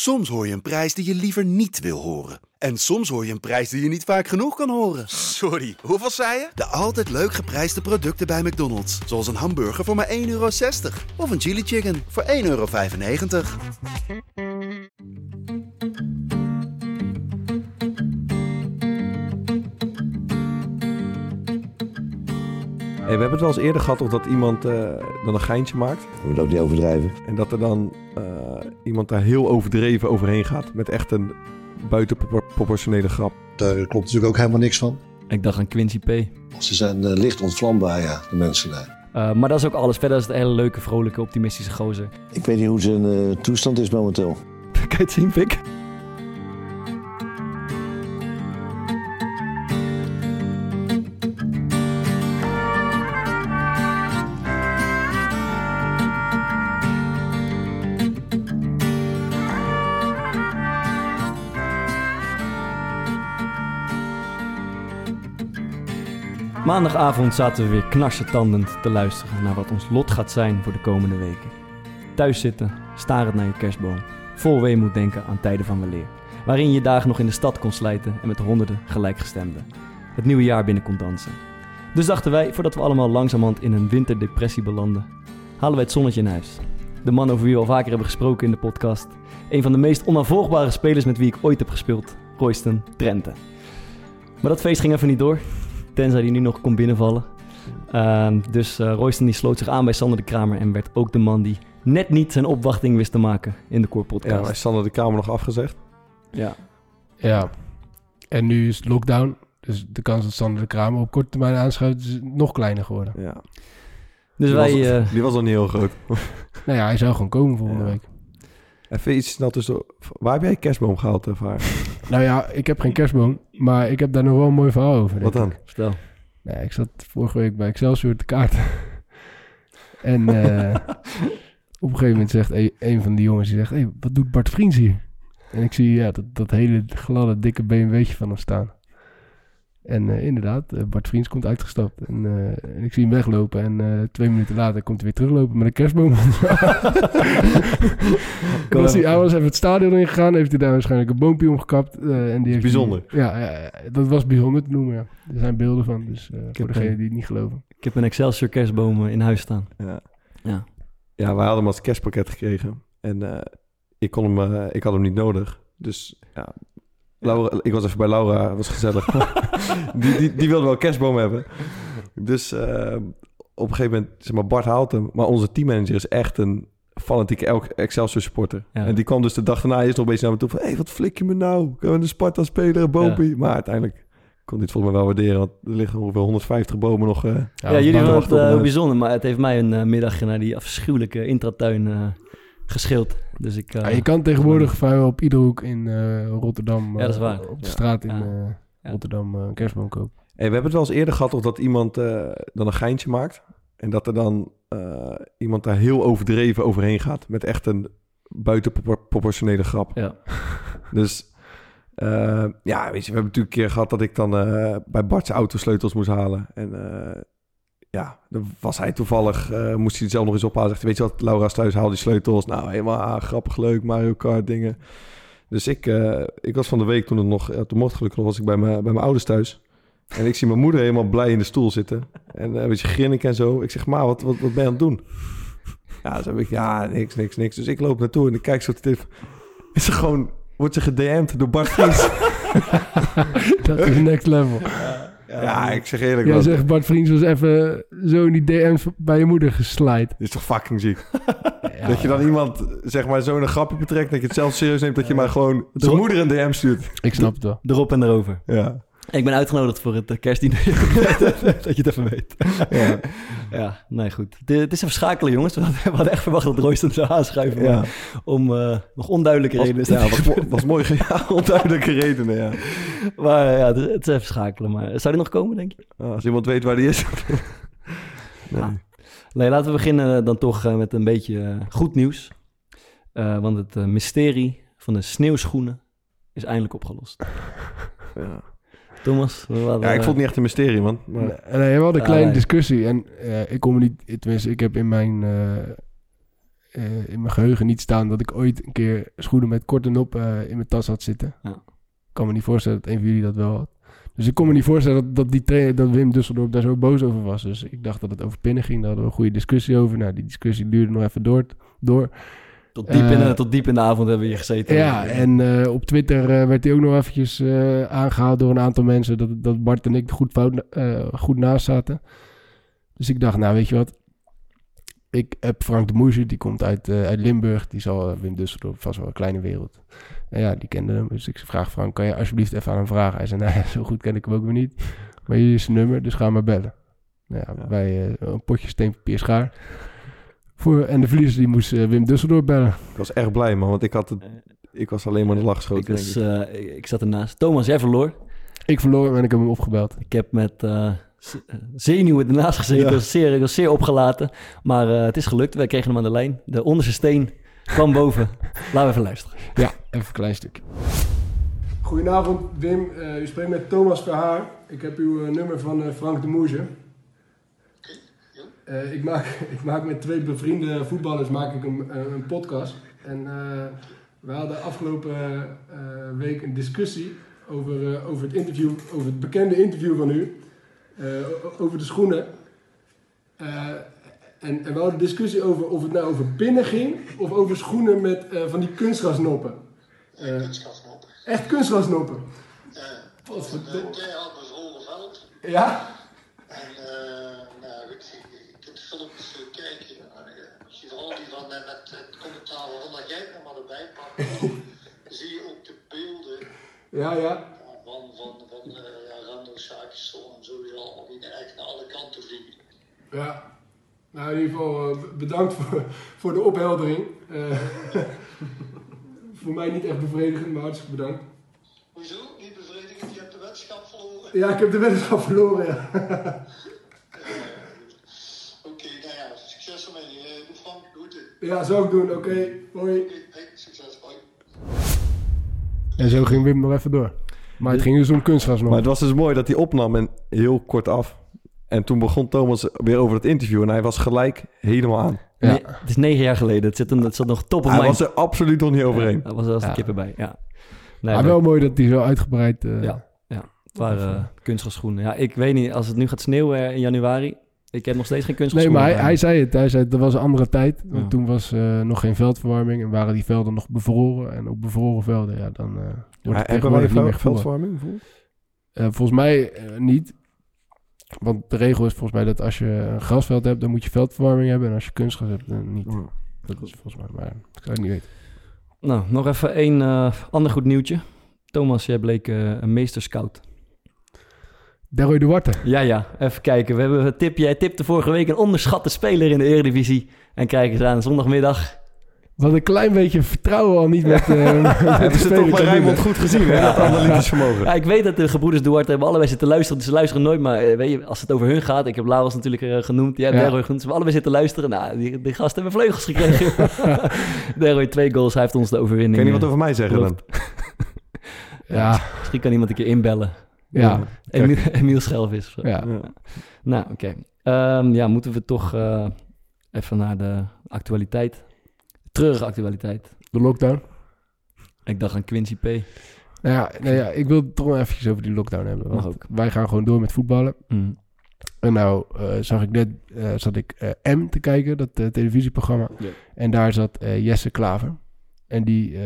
Soms hoor je een prijs die je liever niet wil horen. En soms hoor je een prijs die je niet vaak genoeg kan horen. Sorry, hoeveel zei je? De altijd leuk geprijsde producten bij McDonald's. Zoals een hamburger voor maar 1,60 euro. Of een chili chicken voor 1,95 euro. Hey, we hebben het wel eens eerder gehad of dat iemand eh, dan een geintje maakt. Je moet ook niet overdrijven. En dat er dan eh, iemand daar heel overdreven overheen gaat. Met echt een buitenproportionele grap. Daar klopt natuurlijk ook helemaal niks van. Ik dacht aan Quincy P. Ze zijn eh, licht ontvlambaar, ja, de mensen daar. Uh, maar dat is ook alles. Verder is het een hele leuke, vrolijke, optimistische gozer. Ik weet niet hoe zijn uh, toestand is momenteel. Kan je het zien, Pik? Maandagavond zaten we weer knarsetandend te luisteren naar wat ons lot gaat zijn voor de komende weken. Thuis zitten, starend naar je kerstboom, vol weemoed denken aan tijden van weleer, waarin je dagen nog in de stad kon slijten en met honderden gelijkgestemden. Het nieuwe jaar binnen kon dansen. Dus dachten wij, voordat we allemaal langzamerhand in een winterdepressie belanden, halen wij het zonnetje in huis. De man over wie we al vaker hebben gesproken in de podcast. Een van de meest onafvolgbare spelers met wie ik ooit heb gespeeld, Royston Trente. Maar dat feest ging even niet door. Tenzij die nu nog kon binnenvallen. Uh, dus uh, Royston die sloot zich aan bij Sander de Kramer en werd ook de man die net niet zijn opwachting wist te maken in de Core Podcast. Ja, maar is Sander de Kramer nog afgezegd? Ja. Ja. En nu is het lockdown. Dus de kans dat Sander de Kramer op korte termijn aanschuift is nog kleiner geworden. Ja. Dus die, wij... was, uh, die was al niet heel groot. nou ja, hij zou gewoon komen volgende Ja. week. Even iets snel tussen. Waar heb jij kerstboom gehaald, eh? Nou ja, ik heb geen kerstboom. Maar ik heb daar nog wel een mooi verhaal over. Wat dan? ik. Vertel. Nou, ik zat vorige week bij Excelsior te kaarten. en eh, op een gegeven moment zegt een, een van die jongens... Die zegt, hey, wat doet Bart Vriends hier? En ik zie ja, dat, dat hele gladde, dikke BMW'tje van hem staan. En eh, inderdaad, eh, Bart Vriends komt uitgestapt. En, eh, en ik zie hem weglopen. En eh, twee minuten later komt hij weer teruglopen met een kerstboom. was hij, hij was even het stadion ingegaan. Heeft hij daar waarschijnlijk een boompje omgekapt. eh, en die heeft bijzonder. hij- ja, dat was bijzonder te noemen. Ja. Er zijn beelden van. Dus eh, voor degenen die het niet geloven. Ik heb een Excelsior kerstboom in huis staan. Ja. Ja. Ja, wij hadden hem als kerstpakket gekregen. En eh, ik, kon hem, eh, ik had hem niet nodig. Dus ja, Laura, ik was even bij Laura, was gezellig. die, die, die wilde wel een kerstboom hebben. Dus eh, op een gegeven moment, zeg maar, Bart haalt hem. Maar onze teammanager is echt een fanatieke El- Excelsior supporter. Ja. En die kwam dus de dag daarna eerst nog een beetje naar me toe van... Hé, hey, wat flik je me nou? Kunnen we de Sparta spelen, een boompie? Maar uiteindelijk kon dit volgens mij wel waarderen. Want er liggen ongeveer 150 bomen nog... eh, Ja, jullie vonden het eh, een bijzonder, maar het heeft mij een middagje naar die afschuwelijke intratuin eh gescheeld. Dus ik... eh, Ja, je kan tegenwoordig vrijwel op iedere hoek in eh, Rotterdam... Ja, dat is eh, waar. Op de Ja. straat in eh. Rotterdam eh, een kerstboom kopen. Hey, we hebben het wel eens eerder gehad of dat iemand eh, dan een geintje maakt. En dat er dan eh, iemand daar heel overdreven overheen gaat. Met echt een buitenproportionele grap. Ja. Dus eh, ja, weet je, we hebben natuurlijk een keer gehad dat ik dan eh, bij Bart zijn autosleutels moest halen. En eh, ja, dan was hij toevallig, eh, moest hij het zelf nog eens ophalen. Zegt, weet je wat, Laura's thuis, haal die sleutels. Nou, helemaal ah, grappig, leuk, Mario Kart dingen. Dus ik, eh, ik was van de week toen het nog, ja, toen mocht gelukkig nog, was ik bij mijn, bij mijn ouders thuis. En ik zie mijn moeder helemaal blij in de stoel zitten. En eh, een beetje grinnik en zo. Ik zeg, ma, wat, wat, wat ben je aan het doen? Ja, zo heb ik, ja, niks, niks, niks. Dus ik loop naartoe en ik kijk zo telefoon. Is ze gewoon, wordt ze gedM'd door Bart dat is next level. ja, ik zeg eerlijk, Jij man, zegt Bart Vriends was even zo in die DM's bij je moeder geslide. dit is toch fucking ziek? Ja, dat je dan iemand, zeg maar, zo een grapje betrekt, dat je het zelf serieus neemt, dat je maar gewoon zijn moeder een DM stuurt. Ik snap het wel. Erop en erover. Ja. Ik ben uitgenodigd voor het eh, kerstdiner. dat je het even weet. Ja. Ja, nee, goed. Het, het is even schakelen, jongens. We hadden, echt verwacht dat Royston zou aanschuiven. ja. Om eh, nog onduidelijke Was, redenen. ja, was, was mooi. Ja, onduidelijke redenen, ja. Maar ja, het, het is even schakelen. Maar zou die nog komen, denk je? Ah, Als iemand weet waar die is. nee. Ah. Nee, laten we beginnen dan toch eh, met een beetje eh, goed nieuws. Eh, want het eh, mysterie van de sneeuwschoenen is eindelijk opgelost. Ja. Thomas? ja, ik vond het niet echt een mysterie, man. Maar, Nee, nee, we hadden een Ah, kleine discussie. En eh, ik kom niet... Tenminste, ik heb in mijn... eh, eh, in mijn geheugen niet staan dat ik ooit een keer schoenen met korte nop eh, in mijn tas had zitten. Ja. Ik kan me niet voorstellen dat een van jullie dat wel had. Dus ik kon me niet voorstellen dat, dat, die trainer, dat Wim Dusseldorp daar zo boos over was. Dus ik dacht dat het over pinnen ging. Daar hadden we een goede discussie over. Nou, die discussie duurde nog even door. door. Tot diep, in, Eh, de- tot diep in de avond hebben we hier gezeten. Ja, en eh, op Twitter eh, werd hij ook nog eventjes eh, aangehaald door een aantal mensen... dat, dat Bart en ik goed, fout, eh, goed naast zaten. Dus ik dacht, nou weet je wat... Ik heb Frank de Moesje, die komt uit, eh, uit Limburg. Die zal Wim Dusseldorp vast wel een kleine wereld. En ja, die kende hem. Dus ik vraag Frank, kan je alsjeblieft even aan hem vragen? Hij zei, nou, zo goed ken ik hem ook weer niet. Maar hier is zijn nummer, dus ga maar bellen. Nou ja, Ja. wij eh, een potje steen, papier, schaar. Voor, en de verliezer die moest eh, Wim Dusseldorp bellen. Ik was echt blij, man. Want ik, had het, ik was alleen maar in de lach Ik, geschoten. was, denk ik. eh, ik, ik zat ernaast. Thomas, jij verloor. Ik verloor en ik heb hem opgebeld. Ik heb met eh, eh, zenuwen ernaast gezeten. Ja. Ik, was zeer, ik was zeer opgelaten. Maar eh, het is gelukt. Wij kregen hem aan de lijn. De onderste steen kwam boven. Laten we even luisteren. Ja, even een klein stukje. Goedenavond Wim, Eh, u spreekt met Thomas Verhaar. Ik heb uw eh, nummer van eh, Frank de Moesje. Eh, ik, maak, ik maak met twee bevriende voetballers maak ik een, een, een podcast. En eh, we hadden afgelopen eh, week een discussie over, eh, over het interview, over het bekende interview van u. eh, over de schoenen. Eh, en, en we hadden een discussie over of het nou over pinnen ging of over schoenen met eh, van die kunstgrasnoppen. Eh, kunstgrasnop. echt kunstgrasnoppen. Uh, Wat verdomme. veld. Ja? En uh, nou goed, je kunt de filmpjes kijken. Uh, als je vooral die van met het commentaar van dat jij er maar erbij pakt, zie je ook de beelden Ja, ja. van, van, van uh, ja, Rando Saakjes en sowieso allemaal die echt naar alle kanten vliegen. Ja. Nou, in ieder geval eh, bedankt voor, voor de opheldering. Eh, voor mij niet echt bevredigend, maar hartstikke bedankt. Hoezo? Niet bevredigend, je hebt de weddenschap verloren. Ja, ik heb de weddenschap verloren, ja. Oké, okay, nou ja, succes ermee. Uh, doe Frank, groeten. Ja, zou ik doen. Oké, okay, hoi. Hey, succes. En zo ging Wim nog even door. Maar het ging dus om kunstgras nog. Maar het was dus mooi dat hij opnam en heel kort af. En toen begon Thomas weer over het interview en hij was gelijk helemaal aan. Ja. Nee, het is negen jaar geleden. Het zit, een, het zat nog top op Hij was er absoluut nog niet overheen. Ja, was er als de Ja. kippen bij, ja. Nee, maar wel mooi dat hij zo uitgebreid... eh, Ja. Het waren uh. Ja, ik weet niet, als het nu gaat sneeuwen in januari... Ik heb nog steeds geen Nee, kunstgrasschoenen. maar hij, hij zei het. Hij zei dat was een andere tijd. Ja. toen was uh, nog geen veldverwarming en waren die velden nog bevroren. En op bevroren velden, ja, dan uh, wordt het hebben veld, gevoetbald. veldverwarming? Uh, volgens mij uh, niet. Want de regel is volgens mij dat als je een grasveld hebt, dan moet je veldverwarming hebben. En als je kunstgras hebt, dan niet. Ja. Dat is volgens mij, maar ik zou het niet weten. Nou, nog even één uh, ander goed nieuwtje. Thomas, jij bleek uh, een meesterscout. Deroy de Warte. Ja, ja. Even kijken. We hebben een tip. Jij tipte vorige week een onderschatte speler in de Eredivisie. En kijk eens aan, zondagmiddag. Wat een klein beetje vertrouwen al niet met... Uh, met Hebben ze toch bij goed gezien, hè? Dat analytisch vermogen. Ja, ik weet dat de gebroeders Duarte hebben allebei zitten luisteren. Dus ze luisteren nooit, maar uh, weet je, als het over hun gaat... Ik heb Laurens natuurlijk uh, genoemd, jij hebt ja. Deroy genoemd. Ze hebben allebei zitten luisteren. Nou, die, die gasten hebben vleugels gekregen. Deroy twee goals, hij heeft ons de overwinning. Kan je wat over mij zeggen dan? ja. Misschien kan iemand een keer inbellen. Ja. Emiel, Emiel Schelvis. Ja. Ja. Nou, oké. Okay. Um, ja, moeten we toch uh, even naar de actualiteit. Treurige actualiteit. De lockdown. Ik dacht aan Quincy P. Nou ja, nou ja, ik wil het toch nog eventjes over die lockdown hebben. Want Mag ook. wij gaan gewoon door met voetballen. Mm. En nou uh, zag ik net, uh, zat ik uh, M te kijken, dat televisieprogramma. En daar zat Jesse Klaver. En die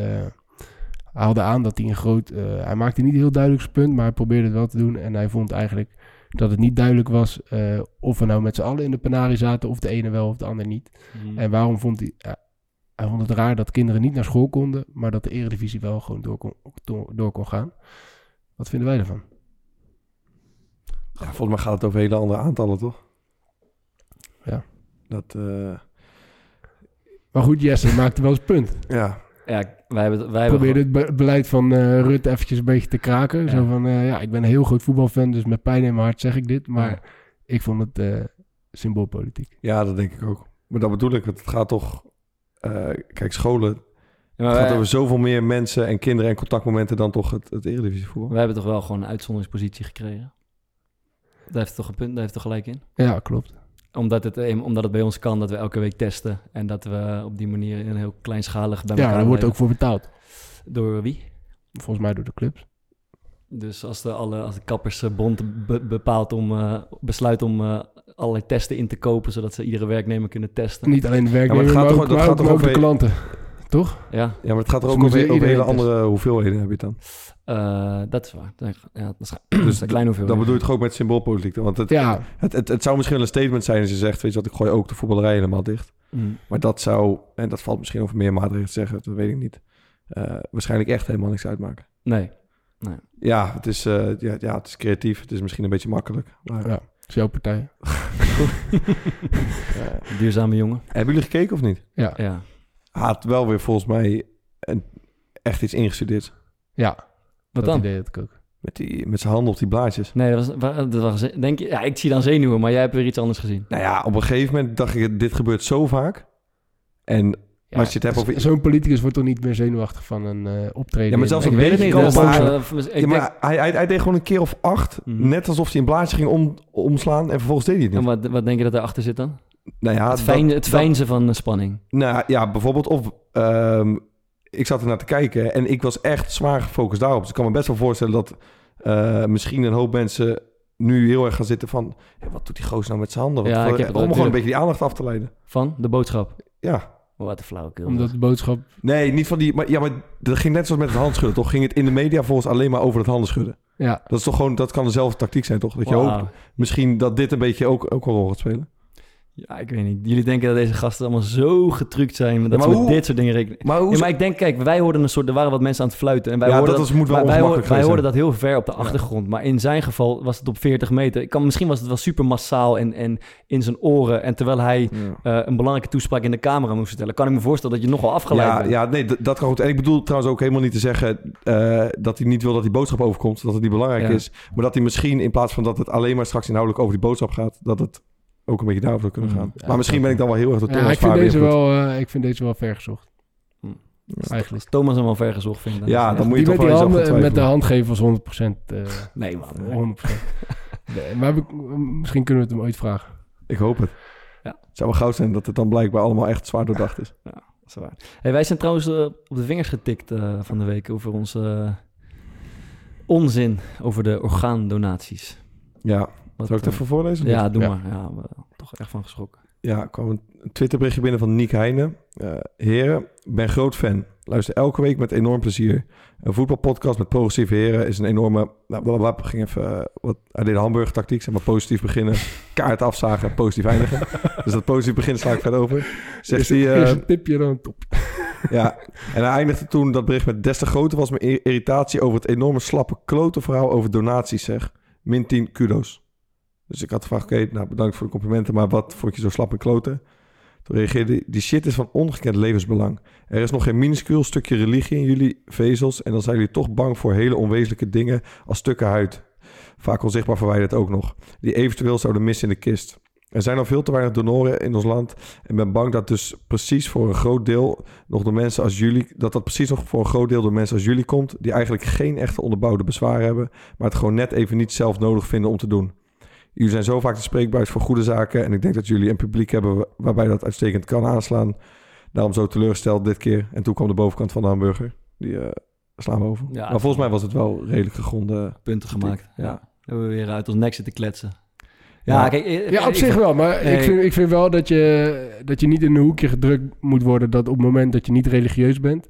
haalde aan dat hij een groot... hij maakte niet heel duidelijk zijn punt, maar hij probeerde het wel te doen. En hij vond eigenlijk dat het niet duidelijk was of we nou met z'n allen in de penarie zaten... of de ene wel of de ander niet. Mm. En waarom vond hij... hij vond het raar dat kinderen niet naar school konden... maar dat de eredivisie wel gewoon door kon, door, door kon gaan. Wat vinden wij ervan? Ja, volgens mij gaat het over hele andere aantallen, toch? Ja. Dat, uh... Maar goed, Jesse maakte wel eens punt. Ja. Ja, wij hebben... Wij hebben probeerde het be beleid van uh, Rutte eventjes een beetje te kraken. Ja. Zo van, uh, ja, ik ben een heel groot voetbalfan, dus met pijn in mijn hart zeg ik dit. Maar Ja. ik vond het uh, symboolpolitiek. ja, dat denk ik ook. Maar dat bedoel ik, het gaat toch... eh, kijk, scholen... Ja, het gaat wij, over zoveel meer mensen en kinderen en contactmomenten dan toch het, het eredivisievoetbal. wij hebben toch wel gewoon een uitzonderingspositie gekregen? Daar heeft toch een punt, daar heeft toch gelijk in? Ja, klopt. Omdat het, eh, omdat het bij ons kan dat we elke week testen. En dat we op die manier een heel kleinschalig bij Ja, elkaar daar wordt ook voor betaald. Door wie? Volgens mij door de clubs. Dus als de, alle, als de kappersbond be- bepaalt om, eh, besluit om eh, allerlei testen in te kopen, zodat ze iedere werknemer kunnen testen. Niet alleen de maar werknemer, het maar, gaat ook, toch- dat maar gaat ook, toch maar ook de over- klanten. Toch? Ja, Ja, maar het gaat er Dus ook over, over hele andere hoeveelheden heb je het dan. eh, dat is waar. Ja, dat is, Dus een kleine hoeveelheid. Dan bedoel je het ook met symboolpolitiek. Want het, Ja, het, het, het zou misschien wel een statement zijn als je zegt... weet je wat, ik gooi ook de voetballerij helemaal dicht. Mm. Maar dat zou, en dat valt misschien over meer maatregelen te zeggen... dat weet ik niet. eh, waarschijnlijk echt helemaal niks uitmaken. Nee. Ja, het is, eh, ja, ja, het is creatief. Het is misschien een beetje makkelijk. Maar, Ja. is jouw partij. Duurzame jongen. hebben jullie gekeken of niet? Ja, Ja. Hij had wel weer volgens mij een, echt iets ingestudeerd. ja Wat dat dan? idee had ik ook. Met, die, met zijn handen op die blaadjes. Nee, dat was, wa- dat was, denk je, ja, ik zie dan zenuwen, maar jij hebt weer iets anders gezien. Nou ja, op een gegeven moment dacht ik... dit gebeurt zo vaak. En Ja, Als je het hebt over- Zo'n politicus wordt toch niet meer zenuwachtig van een eh, optreden? Ja, maar zelfs een ik weet niet. maar- eh, ik ja, denk- maar hij, hij, hij deed gewoon een keer of acht. Mhm. Net alsof hij een blaadje ging om, omslaan. En vervolgens deed hij het en niet. wat, wat denk je dat erachter zit dan? Nou ja, het dat- fijn, het dat- van de spanning. Nou ja, bijvoorbeeld of... ehm, ik zat er naar te kijken en ik was echt zwaar gefocust daarop. Dus ik kan me best wel voorstellen dat eh, misschien een hoop mensen nu heel erg gaan zitten van... wat doet die gozer nou met zijn handen? Wat, Ja, ik heb het om gewoon een beetje die aandacht af te leiden. Van de boodschap. Ja. Oh, wat een flauwekul. Omdat de boodschap... Nee, niet van die... Maar, ja, maar dat ging net zoals met het handschudden, toch? Ging het in de media volgens alleen maar over het handenschudden. Ja, Dat is toch gewoon... Dat kan dezelfde tactiek zijn, toch? Dat je hoopt misschien dat dit een beetje ook, ook een rol gaat spelen. Ja, ik weet niet. Jullie denken dat deze gasten allemaal zo getrukt zijn... dat maar ze met dit soort dingen rekenen. Maar hoe... Ja, maar ik denk, kijk, wij hoorden een soort... Er waren wat mensen aan het fluiten. En wij ja, hoorden dat, is, moet wel wij, hoorden, hoorden dat heel ver op de achtergrond. Maar in zijn geval was het op 40 meter. Ik kan, misschien was het wel super massaal en, en in zijn oren. En terwijl hij Ja. eh, een belangrijke toespraak in de camera moest vertellen... kan ik me voorstellen dat je nogal afgeleid Ja, bent. ja, nee, dat kan goed. En ik bedoel trouwens ook helemaal niet te zeggen eh, dat hij niet wil dat die boodschap overkomt, dat het niet belangrijk Ja. is. Maar dat hij misschien in plaats van dat het alleen maar straks inhoudelijk over die boodschap gaat, dat het ook een beetje daarover kunnen Mm, gaan. ja, maar misschien ben ik dan wel heel erg de ja Thomas ik, vind deze wel, eh, ik vind deze wel vergezocht. Als Eigenlijk. Thomas hem al ver gezocht vindt. dan Ja, dan moet je Die toch met, wel die met de hand geven was 100%. eh Nee, man. 100%. Nee, maar we- misschien kunnen we het hem ooit vragen. Ik hoop het. Ja. Het zou wel goud zijn dat het dan blijkbaar allemaal echt zwaar doordacht is. Dat is waar. Hey, wij zijn trouwens eh, op de vingers getikt eh, van de week over onze eh, onzin over de orgaandonaties. Ja, Wat, zal ik het eh, even voorlezen? Ja, doe Ja. maar. Ja, we- toch echt van geschrokken. Ja, er kwam een Twitterberichtje binnen van Niek Heijnen. Eh, heren, ben groot fan. Luister elke week met enorm plezier. Een voetbalpodcast met progressieve heren is een enorme... Nou, blablabla, ging even... eh, wat, hij deed de hamburger tactiek, zeg maar positief beginnen. Kaart afzagen, positief eindigen. dus dat positief begin sla ik verder over. Zegt hij... eh, eerst een tipje dan top. ja, en hij eindigde toen dat bericht met... Des te groter was mijn ir- irritatie over het enorme slappe klote verhaal over donaties, zeg. Min 10 kudo's. Dus ik had gevraagd, oké, nou bedankt voor de complimenten, maar wat vond je zo slap en kloten? Toen reageerde die shit is van ongekend levensbelang. Er is nog geen minuscuul stukje religie in jullie vezels en dan zijn jullie toch bang voor hele onwezenlijke dingen als stukken huid. Vaak onzichtbaar verwijderd ook nog. Die eventueel zouden missen in de kist. Er zijn al veel te weinig donoren in ons land en ben bang dat dus precies voor een groot deel nog door mensen als jullie, dat dat precies nog voor een groot deel door mensen als jullie komt, die eigenlijk geen echte onderbouwde bezwaren hebben, maar het gewoon net even niet zelf nodig vinden om te doen. Jullie zijn zo vaak de spreekbuis voor goede zaken en ik denk dat jullie een publiek hebben wa- waarbij dat uitstekend kan aanslaan. Daarom zo teleurgesteld dit keer. En toen kwam de bovenkant van de hamburger. Die eh, slaan we over. Ja, maar volgens mij was het wel redelijk gegronde. Punten gemaakt. Ja. Ja. Hebben we weer uit ons nek zitten kletsen. Ja, Ja. kijk... eh, Ja, op ik- zich wel. Maar Nee. ik, vind, ik vind wel dat je, dat je niet in een hoekje gedrukt moet worden... dat op het moment dat je niet religieus bent...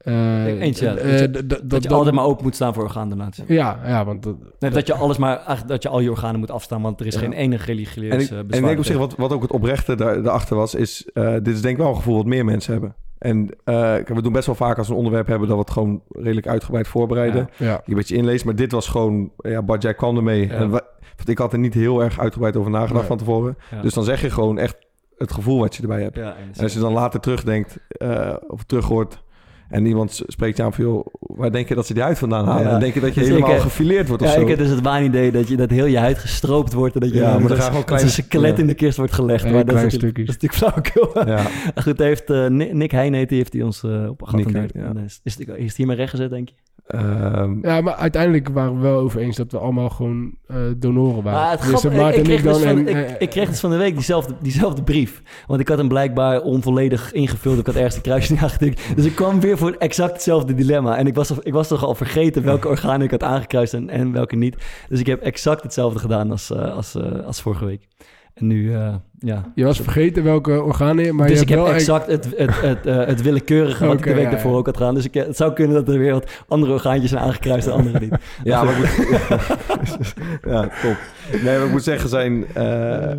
eh, Eens, ja. eh, Dat je- Dat, dat altijd maar open moet staan voor orgaandonatie. Ja, ja, want... dat- Nee, dat je alles maar... Dat je al je organen moet afstaan, want er is Ja. geen enig religieus En ik, eh, en ik denk op zich, wat, wat ook het oprechte daar, daarachter was, is... eh, dit is denk ik wel een gevoel wat meer mensen hebben. En eh, we doen best wel vaak als we een onderwerp hebben... dat we het gewoon redelijk uitgebreid voorbereiden. Ja. ja. Je een beetje inleest. Maar dit was gewoon... Ja, Bart, jij kwam ermee. Ja. En want ik had er niet heel erg uitgebreid over nagedacht Nee. van tevoren. Ja. Dus dan zeg je gewoon echt het gevoel wat je erbij hebt. En als je dan later terugdenkt eh, of terug hoort en iemand spreekt je aan van, joh, waar denk je dat ze die huid vandaan halen? Ja. Dan denk je dat je Dus helemaal ik, gefileerd wordt of Ja, zo. ik heb dus het waanidee dat, je, dat heel je huid gestroopt wordt... en dat je Ja, maar er gewoon een skelet in de kist wordt gelegd. Maar dat, is natuurlijk- dat is natuurlijk flauwekul. Ja, Goed, heeft, eh, Nick Nick Heijn heet, die heeft hij ons eh op Nick geattendeerd. Heijn, ja. En, eh, Is, is, het- is het hiermee rechtgezet, denk je? Ehm, Ja, maar uiteindelijk waren we wel over eens dat we allemaal gewoon eh, donoren waren. Ah, het ik, kreeg dus van, en, ik, ik kreeg dus van de week diezelfde, diezelfde brief. Want ik had hem blijkbaar onvolledig ingevuld. Ik had ergens een kruisje niet aangedrukt. Dus ik kwam weer voor exact hetzelfde dilemma. En ik was, ik was toch al vergeten welke organen ik had aangekruist en, en welke niet. Dus ik heb exact hetzelfde gedaan als, eh, als, eh, als vorige week. En nu, eh, ja. Je was vergeten welke organen, maar dus je ik hebt heb wel exact het, het, het, eh, het willekeurige wat ik de week ja, daarvoor ja. ook had gedaan. Dus ik, het zou kunnen dat er weer wat andere orgaantjes zijn aangekruist en andere niet. Ja, maar ik moet... ja, top. Nee, maar ik moet zeggen, zijn... eh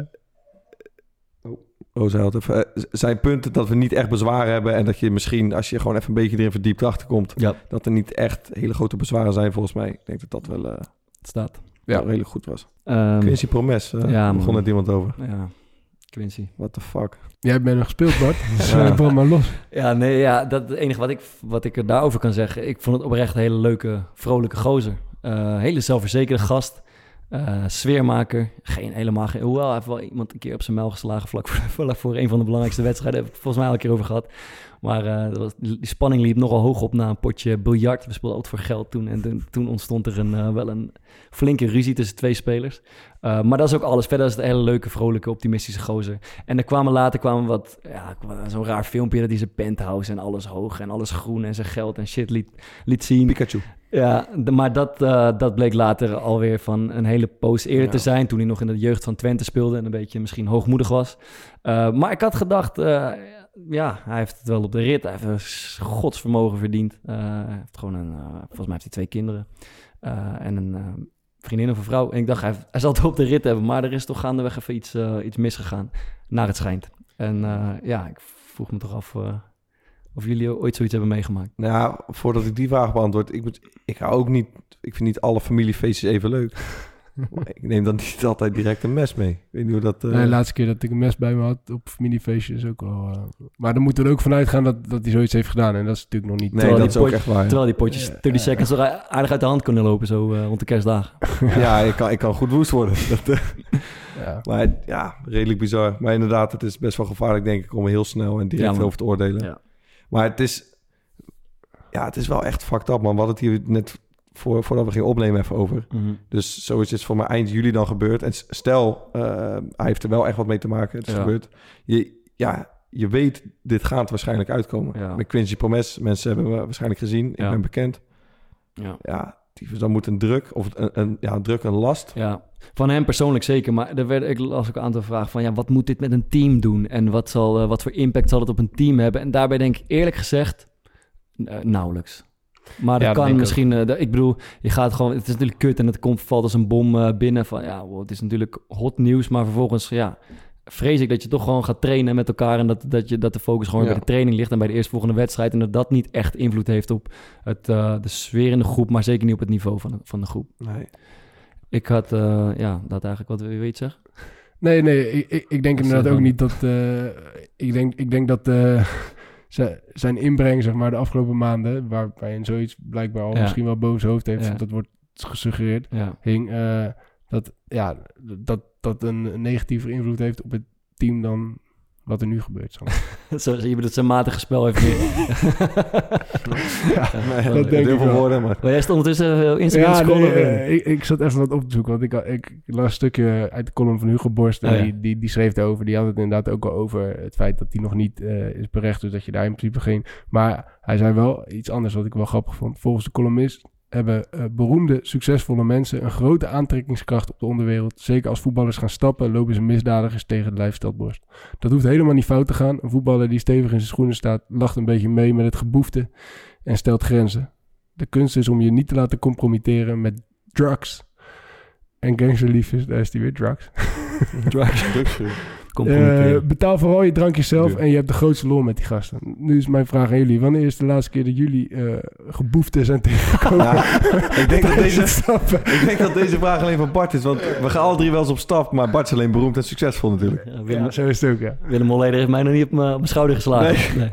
oh, oh, het even. Eh, zijn punten dat we niet echt bezwaren hebben... en dat je misschien, als je gewoon even een beetje erin verdiept achterkomt... Ja, dat er niet echt hele grote bezwaren zijn volgens mij. Ik denk dat dat wel, eh, het staat. Ja. wel redelijk goed was. Ehm, Quincy Promes, eh ja, begon net iemand over. ja, Quincy. What the fuck? Jij bent nog gespeeld, Bart. Dus Ja. brand maar los. Ja, nee, ja, dat het enige wat ik, wat ik er daarover kan zeggen. Ik vond het oprecht een hele leuke, vrolijke gozer. Eh, hele zelfverzekerde gast. Eh, sfeermaker. Geen helemaal geen. Hoewel, hij heeft wel iemand een keer op zijn mijl geslagen vlak voor, voor een van de belangrijkste wedstrijden. Heb ik volgens mij al een keer over gehad. Maar was, die spanning liep nogal hoog op na een potje biljart. We speelden altijd voor geld toen. En toen, ontstond er een, eh, wel een flinke ruzie tussen twee spelers. Maar dat is ook alles. Verder is het een hele leuke, vrolijke, optimistische gozer. En er kwamen later kwamen wat, ja, zo'n raar filmpje dat hij zijn penthouse en alles hoog en alles groen en zijn geld en shit liet, liet zien. Pikachu. Ja, de- maar dat, eh, dat bleek later alweer van een hele poos eerder Ja. te zijn. Toen hij nog in de jeugd van Twente speelde en een beetje misschien hoogmoedig was. Eh, maar ik had gedacht, eh, ja, hij heeft het wel op de rit. Hij heeft een godsvermogen verdiend. Hij heeft gewoon een, volgens mij heeft hij twee kinderen en een vriendin of een vrouw. En ik dacht, hij, hij zal het op de rit hebben. Maar er is toch gaandeweg even iets, iets misgegaan, naar het schijnt. En ja, ik vroeg me toch af of jullie ooit zoiets hebben meegemaakt. Nou ja, voordat ik die vraag beantwoord... Ik, moet, ik hou ook niet... Ik vind niet alle familiefeestjes even leuk. Ik neem dan niet altijd direct een mes mee. Ik weet niet hoe dat... eh, Nee, de laatste keer dat ik een mes bij me had op familiefeestjes is ook wel... eh, maar dan moeten we er ook vanuit gaan dat, dat hij zoiets heeft gedaan. En dat is natuurlijk nog niet... nee, terwijl dat die is ook echt waar. ja. Terwijl die potjes Ja, 30 ja, seconds aardig uit de hand kunnen lopen zo eh, rond de kerstdagen. Ja, ik kan, ik kan goed woest worden. Dat, eh, Ja. maar ja, redelijk bizar. Maar inderdaad, het is best wel gevaarlijk, denk ik, om heel snel en direct Ja, over te oordelen. Ja. Maar het is, ja, het is wel echt fucked up, man. We hadden het hier net voor, voordat we gingen opnemen even over. Dus zo is het voor mij eind juli dan gebeurd. En stel, eh, hij heeft er wel echt wat mee te maken. Het is Ja. gebeurd. Je, ja, je weet, dit gaat waarschijnlijk uitkomen. Ja. Met Quincy Promes, mensen hebben we waarschijnlijk gezien. Ik Ja. ben bekend. Ja. Ja, tyfus, dan moet een druk, of een, een, ja, een druk, een last. ja, van hem persoonlijk zeker. Maar er werd, ik las ook een aantal vragen van... ja, wat moet dit met een team doen? En wat, zal, eh, wat voor impact zal het op een team hebben? En daarbij denk ik eerlijk gezegd eh, nauwelijks. Maar dat Ja, kan misschien... eh, ik bedoel, je gaat gewoon... Het is natuurlijk kut en het komt, valt als een bom eh, binnen. Van ja, wow, het is natuurlijk hot nieuws. Maar vervolgens, ja... Vrees ik dat je toch gewoon gaat trainen met elkaar... en dat, dat, je, dat de focus gewoon Ja. bij de training ligt... en bij de eerstvolgende wedstrijd... en dat dat niet echt invloed heeft op het, eh, de sfeer in de groep... maar zeker niet op het niveau van de, van de groep. Nee. Ik had, eh, ja, dat eigenlijk wat wil je iets zeggen? Nee, nee, ik, ik, ik denk inderdaad ook niet dat... eh, ik, denk, ik denk dat zi- zijn inbreng, zeg maar, de afgelopen maanden... waarbij hij zoiets blijkbaar al Ja. misschien wel boven zijn hoofd heeft... Ja. dat wordt gesuggereerd, Ja, hing... dat, ja, dat dat een negatieve invloed heeft op het team dan wat er nu gebeurt. Zo, je bedoelt zijn matige spel heeft dat denk ik wel. woorden, maar... Maar jij stond ondertussen eh, Instagram Ja, scrollen. nee, weer. eh, ik, ik zat even wat op te zoeken. Want ik, ik, las een stukje uit de column van Hugo Borst. En Oh, ja. die, die, die schreef erover. Die had het inderdaad ook al over het feit dat hij nog niet eh, is berecht. Dus dat je daar in principe geen... Maar hij zei wel iets anders wat ik wel grappig vond. Volgens de columnist hebben eh, beroemde, succesvolle mensen een grote aantrekkingskracht op de onderwereld. Zeker als voetballers gaan stappen, lopen ze misdadigers tegen de lijfstelborst. Dat hoeft helemaal niet fout te gaan. Een voetballer die stevig in zijn schoenen staat, lacht een beetje mee met het geboefte en stelt grenzen. De kunst is om je niet te laten compromitteren met drugs. En gangsterliefjes, daar is die weer, drugs. Compromitteren. Eh, betaal vooral je drankjes zelf Ja. en je hebt de grootste lol met die gasten. Nu is mijn vraag aan jullie. Wanneer is de laatste keer dat jullie eh geboefte zijn tegengekomen? Ja, ik, denk dat deze, ik denk dat deze vraag alleen van Bart is. Want we gaan alle drie wel eens op stap. Maar Bart is alleen beroemd en succesvol natuurlijk. Ja, Willem, Ja, zo is het ook, ja. Willem Holleder heeft mij nog niet op mijn, op mijn schouder geslagen. Nee. nee.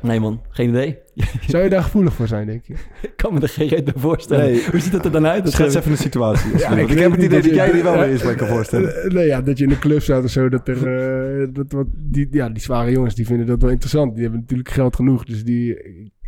Man, geen idee. Zou je daar gevoelig voor zijn, denk je? Ik kan me er geen reet bij voorstellen. Nee. Hoe ziet het er dan uit? Dat Schets even een situatie. Ja, ik, heb het idee dat jij die wel weer eens bij kan voorstellen. nee, ja, dat je in een club staat of zo. Dat er, eh, dat wat, die, ja, die zware jongens die vinden dat wel interessant. Die hebben natuurlijk geld genoeg. Dus die,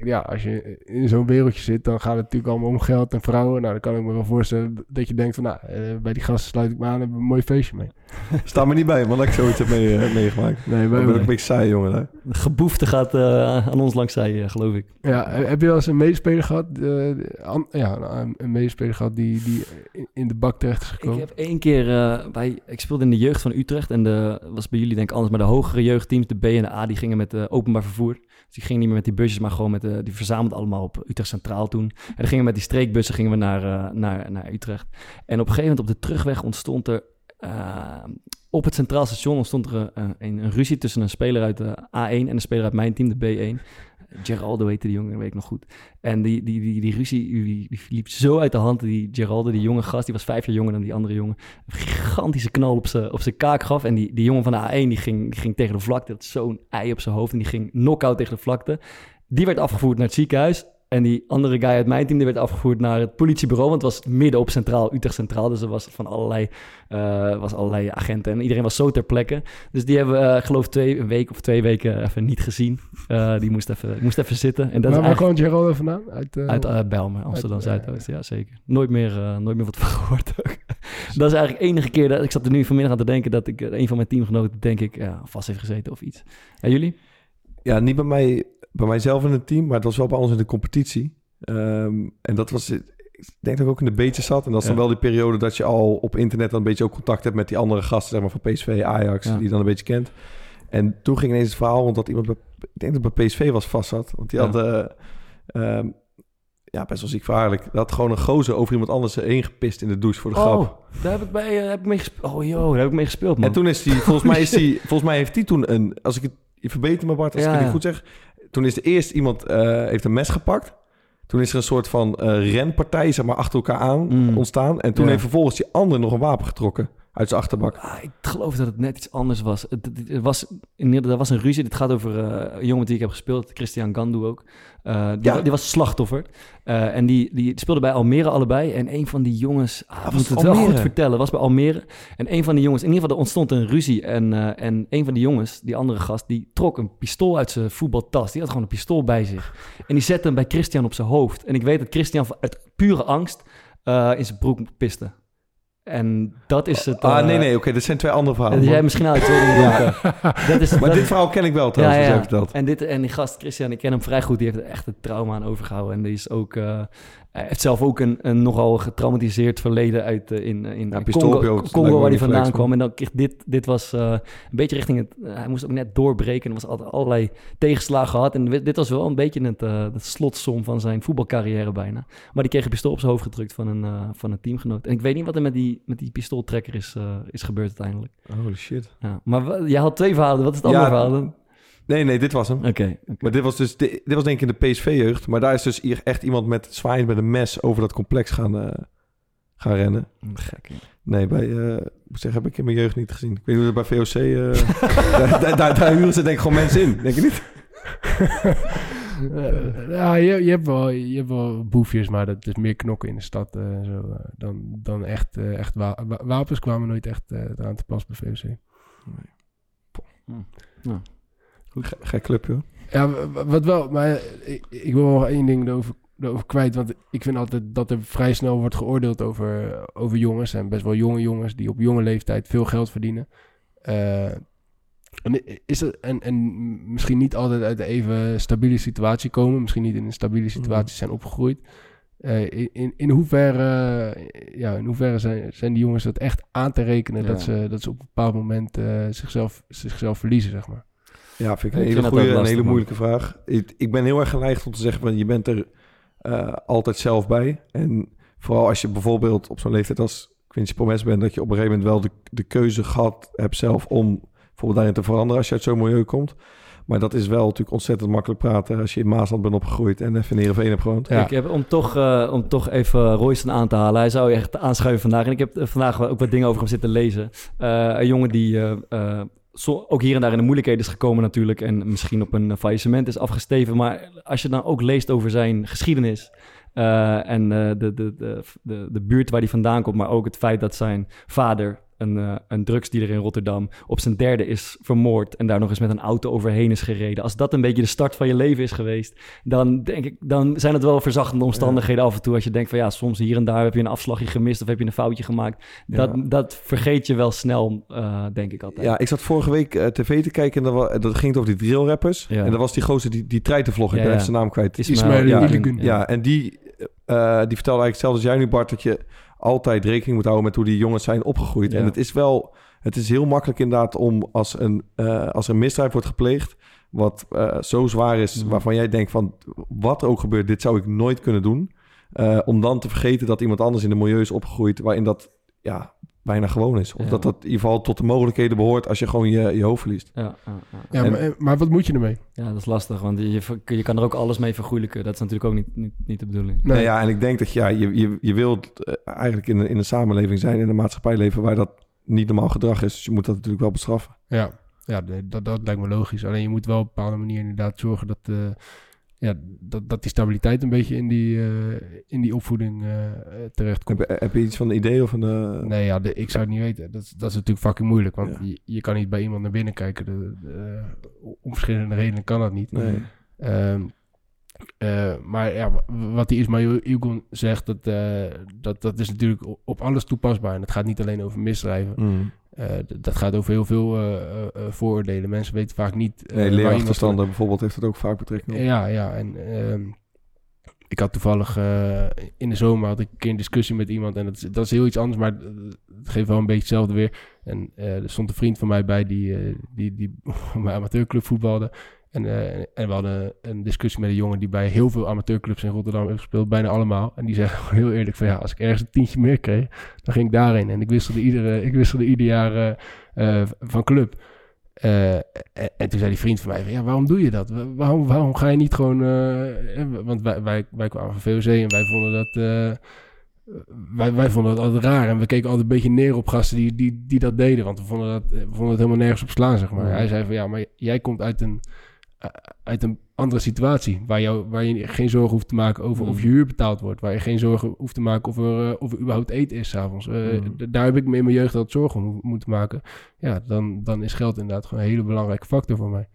ja, als je in zo'n wereldje zit, dan gaat het natuurlijk allemaal om geld en vrouwen. Nou, dan kan ik me wel voorstellen dat je denkt van, nou, eh, bij die gasten sluit ik me aan, hebben we een mooi feestje mee. Sta me niet bij, man, dat ik zoiets heb mee, eh, meegemaakt. Nee, Ik maar, ben ook een beetje saai, jongen. Hè? De geboefte gaat eh, aan ons langzij, eh, geloof ik. ja, heb je wel eens een medespeler gehad, eh, an- ja, een- een medespeler gehad die, die in- de bak terecht is Ik gekomen? heb één keer eh, bij, ik speelde in de jeugd van Utrecht en de was bij jullie denk ik anders, maar de hogere jeugdteams, de B en de A, die gingen met openbaar vervoer. Dus die gingen niet meer met die busjes, maar gewoon met de, die verzamelden allemaal op Utrecht Centraal toen. En dan gingen we met die streekbussen gingen we naar, eh, naar, naar Utrecht. En op een gegeven moment op de terugweg ontstond er eh, op het Centraal Station ontstond er eh, een, een ruzie tussen een speler uit de A1 en een speler uit mijn team, de B1. Geraldo heette die jongen, weet ik nog goed. En die, die, die, die ruzie die, liep zo uit de hand. Die Geraldo, die jonge gast, die was vijf jaar jonger dan die andere jongen. Een gigantische knal op zijn op kaak gaf. En die, die jongen van de A1, die ging, die ging tegen de vlakte. Dat zo'n ei op zijn hoofd. En die ging knock-out tegen de vlakte. Die werd afgevoerd naar het ziekenhuis. En die andere guy uit mijn team, die werd afgevoerd naar het politiebureau. Want het was midden op Centraal, Utrecht Centraal. Dus er was van allerlei, eh, was allerlei agenten. En iedereen was zo ter plekke. Dus die hebben we, eh, geloof ik, twee, een week of twee weken even niet gezien. Eh, die moest even, moest even zitten. En dat maar waar gewoon Geraldo vandaan? Uit, uit Bijlmer, Amsterdam Zuidoost. Ja, zeker. Nooit meer, nooit meer wat van gehoord ook. dat is eigenlijk de enige keer dat ik zat er nu vanmiddag aan te denken dat ik een van mijn teamgenoten, denk ik, vast heeft gezeten of iets. En jullie? Ja, niet bij, mij, bij mijzelf in het team, maar het was wel bij ons in de competitie. Ehm, en dat was, ik denk dat ik ook in de beetjes zat. En dat is dan Ja. wel die periode dat je al op internet dan een beetje ook contact hebt met die andere gasten, zeg maar van PSV, Ajax, Ja. die je dan een beetje kent. En toen ging ineens het verhaal rond dat iemand, bij, ik denk dat het bij PSV was, vast zat. Want die Ja. had, eh, ehm, ja, best wel ziek verhaarlijk. Dat had gewoon een gozer over iemand anders heen gepist in de douche voor de grap. Oh, daar heb ik, bij, eh, heb ik mee gespeeld. Oh joh, daar heb ik mee gespeeld, man. En toen is die, volgens mij is die, volgens mij heeft die toen een, als ik het, je verbeter me Bart, als Ja, ik het ja. goed zeg. Toen is de eerst iemand, eh, heeft een mes gepakt. Toen is er een soort van eh, renpartij, zeg maar, achter elkaar aan Mm. ontstaan. En toen Ja. heeft vervolgens die andere nog een wapen getrokken uit zijn achterbak. Ah, ik geloof dat het net iets anders was. Het, het- het was in, er was een ruzie. Dit gaat over eh, een jongen wie ik heb gespeeld, Christian Gandu ook. Eh, die, Ja. die was slachtoffer. Eh, en die, die speelde bij Almere allebei. En een van die jongens, ah, was moet het het wel goed vertellen, was bij Almere. En een van die jongens, in ieder geval er ontstond een ruzie. En, en een van die jongens, die andere gast, die trok een pistool uit zijn voetbaltas. Die had gewoon een pistool bij zich. En die zette hem bij Christian op zijn hoofd. En ik weet dat Christian uit pure angst in zijn broek piste. En dat is het... ah, eh, nee, nee, oké, dat zijn twee andere verhalen. en jij misschien al twee dingen. Dat is, Maar dat dit verhaal ken ik wel trouwens, ja, jij vertelt. En, dit, en die gast, Christian, ik ken hem vrij goed. Die heeft er echt een trauma aan overgehouden. En die is ook, eh, hij heeft zelf ook een, een nogal getraumatiseerd verleden uit eh, in, in Ja, je Congo, Congo waar hij vandaan flex, kwam. En dan kreeg dit, dit was eh, een beetje richting het... eh, hij moest ook net doorbreken. En er was altijd allerlei tegenslagen gehad. En dit was wel een beetje het, eh, het slotsom van zijn voetbalcarrière bijna. Maar die kreeg een pistool op zijn hoofd gedrukt van een, eh, van een teamgenoot. En ik weet niet wat er met die, met die pistooltrekker is, eh, is gebeurd uiteindelijk. Holy shit. Ja. Maar jij had twee verhalen. Wat is het andere Ja, verhaal? Nee, nee, dit was hem. Oké. oké. Maar dit was dus, dit, dit was denk ik in de PSV-jeugd. Maar daar is dus hier echt iemand met zwaaiend met een mes over dat complex gaan, eh, gaan rennen. Gek, ja. Nee, bij, eh, ik moet zeggen, heb ik in mijn jeugd niet gezien. Ik weet niet hoe het bij VOC... eh, daar, daar, daar, daar huren ze denk ik gewoon mensen in, denk je niet? Ja, je, je, hebt wel, je hebt wel boefjes, maar dat is meer knokken in de stad eh, zo, eh, dan, dan echt, eh, echt wa- wa- wapens kwamen nooit echt eh eraan te pas bij VOC. Ge- Gek clubje hoor. Ja, wat wel, maar ik, ik wil nog één ding erover, erover kwijt. Want ik vind altijd dat er vrij snel wordt geoordeeld over, over jongens. En best wel jonge jongens die op jonge leeftijd veel geld verdienen. Eh, en, is het, en, en misschien niet altijd uit een even stabiele situatie komen. Misschien niet in een stabiele situatie zijn opgegroeid. Eh, in, in, in hoeverre, eh, ja, in hoeverre zijn, zijn die jongens dat echt aan te rekenen Ja. dat, ze, dat ze op een bepaald moment eh, zichzelf, zichzelf verliezen, zeg maar. Ja, vind ik Ik een hele goede en hele man. moeilijke vraag. Ik, ik ben heel erg geneigd om te zeggen van je bent er eh, altijd zelf bij. En vooral als je bijvoorbeeld op zo'n leeftijd als Quincy Promes bent, dat je op een gegeven moment wel de, de keuze gehad hebt zelf om bijvoorbeeld daarin te veranderen als je uit zo'n milieu komt. Maar dat is wel natuurlijk ontzettend makkelijk praten als je in Maasland bent opgegroeid en even in Heerenveen hebt gewoond. Ja. Ik heb, om, toch, eh, om toch even Royston aan te halen. Hij zou echt aanschuiven vandaag. En ik heb vandaag ook wat dingen over hem zitten lezen. Eh, een jongen die eh, eh, zo- ook hier en daar in de moeilijkheden is gekomen natuurlijk. En misschien op een faillissement is afgesteven. Maar als je dan ook leest over zijn geschiedenis... eh, en eh, de, de, de, de, de buurt waar hij vandaan komt... maar ook het feit dat zijn vader een, eh, een drugsdealer in Rotterdam op zijn derde is vermoord en daar nog eens met een auto overheen is gereden. Als dat een beetje de start van je leven is geweest, dan denk ik, dan zijn het wel verzachtende omstandigheden af en toe. Als je denkt van ja, soms hier en daar heb je een afslagje gemist of heb je een foutje gemaakt. Dat, Ja. dat vergeet je wel snel, eh, denk ik altijd. Ja, ik zat vorige week eh, tv te kijken en dat, ging het over die drillrappers. Ja. En dat was die gozer die, die treitenvlog, ik Ja, ben zijn naam kwijt. Ismaël ja, Iligun. Ja, en die, eh, die vertelde eigenlijk hetzelfde als jij nu, Bart, dat je altijd rekening moet houden met hoe die jongens zijn opgegroeid. Ja. En het is wel, het is heel makkelijk inderdaad om als, een, eh, als een misdrijf wordt gepleegd, wat eh, zo zwaar is, Mhm. waarvan jij denkt van, wat er ook gebeurt, dit zou ik nooit kunnen doen. Eh, om dan te vergeten dat iemand anders in een milieu is opgegroeid waarin dat ja, bijna gewoon is. Of Ja. dat dat in ieder geval tot de mogelijkheden behoort als je gewoon je, je hoofd verliest. Ja, ja, ja. Ja, En- maar, eh, maar wat moet je ermee? Ja, dat is lastig, want je, je, je kan er ook alles mee vergoeilijken. Dat is natuurlijk ook niet, niet, niet de bedoeling. Nee. ja, en ik denk dat ja, je, je, je wilt eh, eigenlijk in een, in een samenleving zijn, in een maatschappij leven waar dat niet normaal gedrag is. Dus je moet dat natuurlijk wel bestraffen. Ja, ja dat, dat lijkt me logisch. Alleen je moet wel op een bepaalde manier inderdaad zorgen dat, eh, ja, dat, dat die stabiliteit een beetje in die, eh, in die opvoeding eh terecht komt. Heb, heb je iets van een idee of een... eh, Nee, ja, de- ik zou het niet weten. Dat, is- dat is natuurlijk fucking moeilijk. Want Ja. je, je kan niet bij iemand naar binnen kijken. De, de- om verschillende redenen kan dat niet. nee. Eh, maar ja, wat die Ismail Ilgun zegt, dat, dat, dat is natuurlijk op alles toepasbaar. En het gaat niet alleen over misdrijven. Mm. Eh, dat gaat over heel veel eh, vooroordelen. Mensen weten vaak niet... Nee, leerachterstanden bijvoorbeeld heeft het ook vaak betrekking op. Ja, ja. En ehm, ik had toevallig in de zomer had ik een keer een discussie met iemand. En dat is, dat is heel iets anders, maar het geeft wel een beetje hetzelfde weer. En er stond een vriend van mij bij die, eh, die, die bij amateurclub voetbalde. En, eh, en we hadden een discussie met een jongen die bij heel veel amateurclubs in Rotterdam heeft gespeeld. Bijna allemaal. En die zei gewoon heel eerlijk van ja, als ik ergens een tientje meer kreeg, dan ging ik daarheen. En ik wisselde, iedere, ik wisselde ieder jaar eh, eh, van club. En, en toen zei die vriend van mij: van, Ja, waarom doe je dat? Wa- Waarom, waarom ga je niet gewoon. want wij, wij, wij kwamen van VOC en wij vonden dat. wij, wij vonden dat altijd raar. En we keken altijd een beetje neer op gasten die, die, die dat deden. Want we vonden, dat, we vonden het helemaal nergens op slaan, zeg maar. Hij zei van ja, maar jij komt uit een, uit een andere situatie. Waar, jou, waar je geen zorgen hoeft te maken over of je huur betaald wordt. Waar je geen zorgen hoeft te maken of er, eh, of er überhaupt eten is s'avonds. avonds. Mm. Daar heb ik me in mijn jeugd altijd zorgen om mo- moeten maken. Ja, dan, dan is geld inderdaad gewoon een hele belangrijke factor voor mij.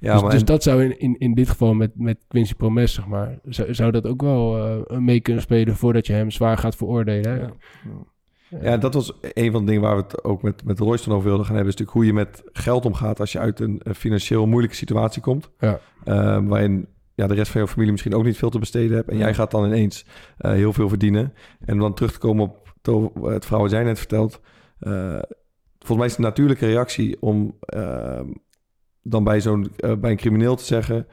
Ja, dus maar dus en- dat zou in, in, in dit geval met, met Quincy Promes, zeg maar, zou, zou dat ook wel eh, mee kunnen spelen voordat je hem zwaar gaat veroordelen. Hè? Ja. Ja, dat was een van de dingen waar we het ook met, met Royston over wilden gaan hebben. Is natuurlijk hoe je met geld omgaat als je uit een, financieel moeilijke situatie komt. Ja. Eh, waarin ja, de rest van je familie misschien ook niet veel te besteden hebt. En Ja. jij gaat dan ineens eh, heel veel verdienen. En om dan terug te komen op to- het verhaal wat jij net vertelt. eh, volgens mij is het een natuurlijke reactie om eh, dan bij, zo'n, eh, bij een crimineel te zeggen...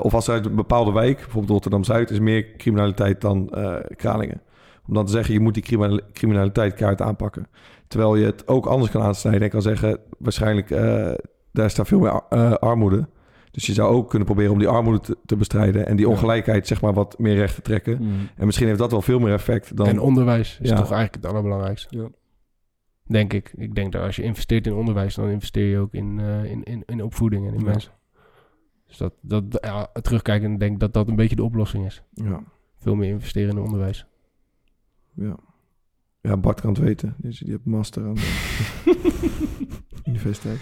of als er uit een bepaalde wijk, bijvoorbeeld Rotterdam-Zuid... is meer criminaliteit dan Kralingen. Om dan te zeggen, je moet die criminal- criminaliteit kaart aanpakken. Terwijl je het ook anders kan aansnijden en kan zeggen... waarschijnlijk, eh, daar staat veel meer eh, armoede. Dus je zou ook kunnen proberen om die armoede te, te bestrijden... en die Ja. ongelijkheid zeg maar wat meer recht te trekken. Mm. En misschien heeft dat wel veel meer effect dan... En onderwijs is Ja. toch eigenlijk het allerbelangrijkste. Ja. Denk ik. Ik denk dat als je investeert in onderwijs, dan investeer je ook in, eh, in, in, in opvoeding en in Ja. mensen. Dus dat, dat, ja, terugkijken, denk ik dat dat een beetje de oplossing is. Ja, Veel meer investeren in onderwijs. Ja. ja, Bart kan het weten. Dus die heeft master aan de universiteit.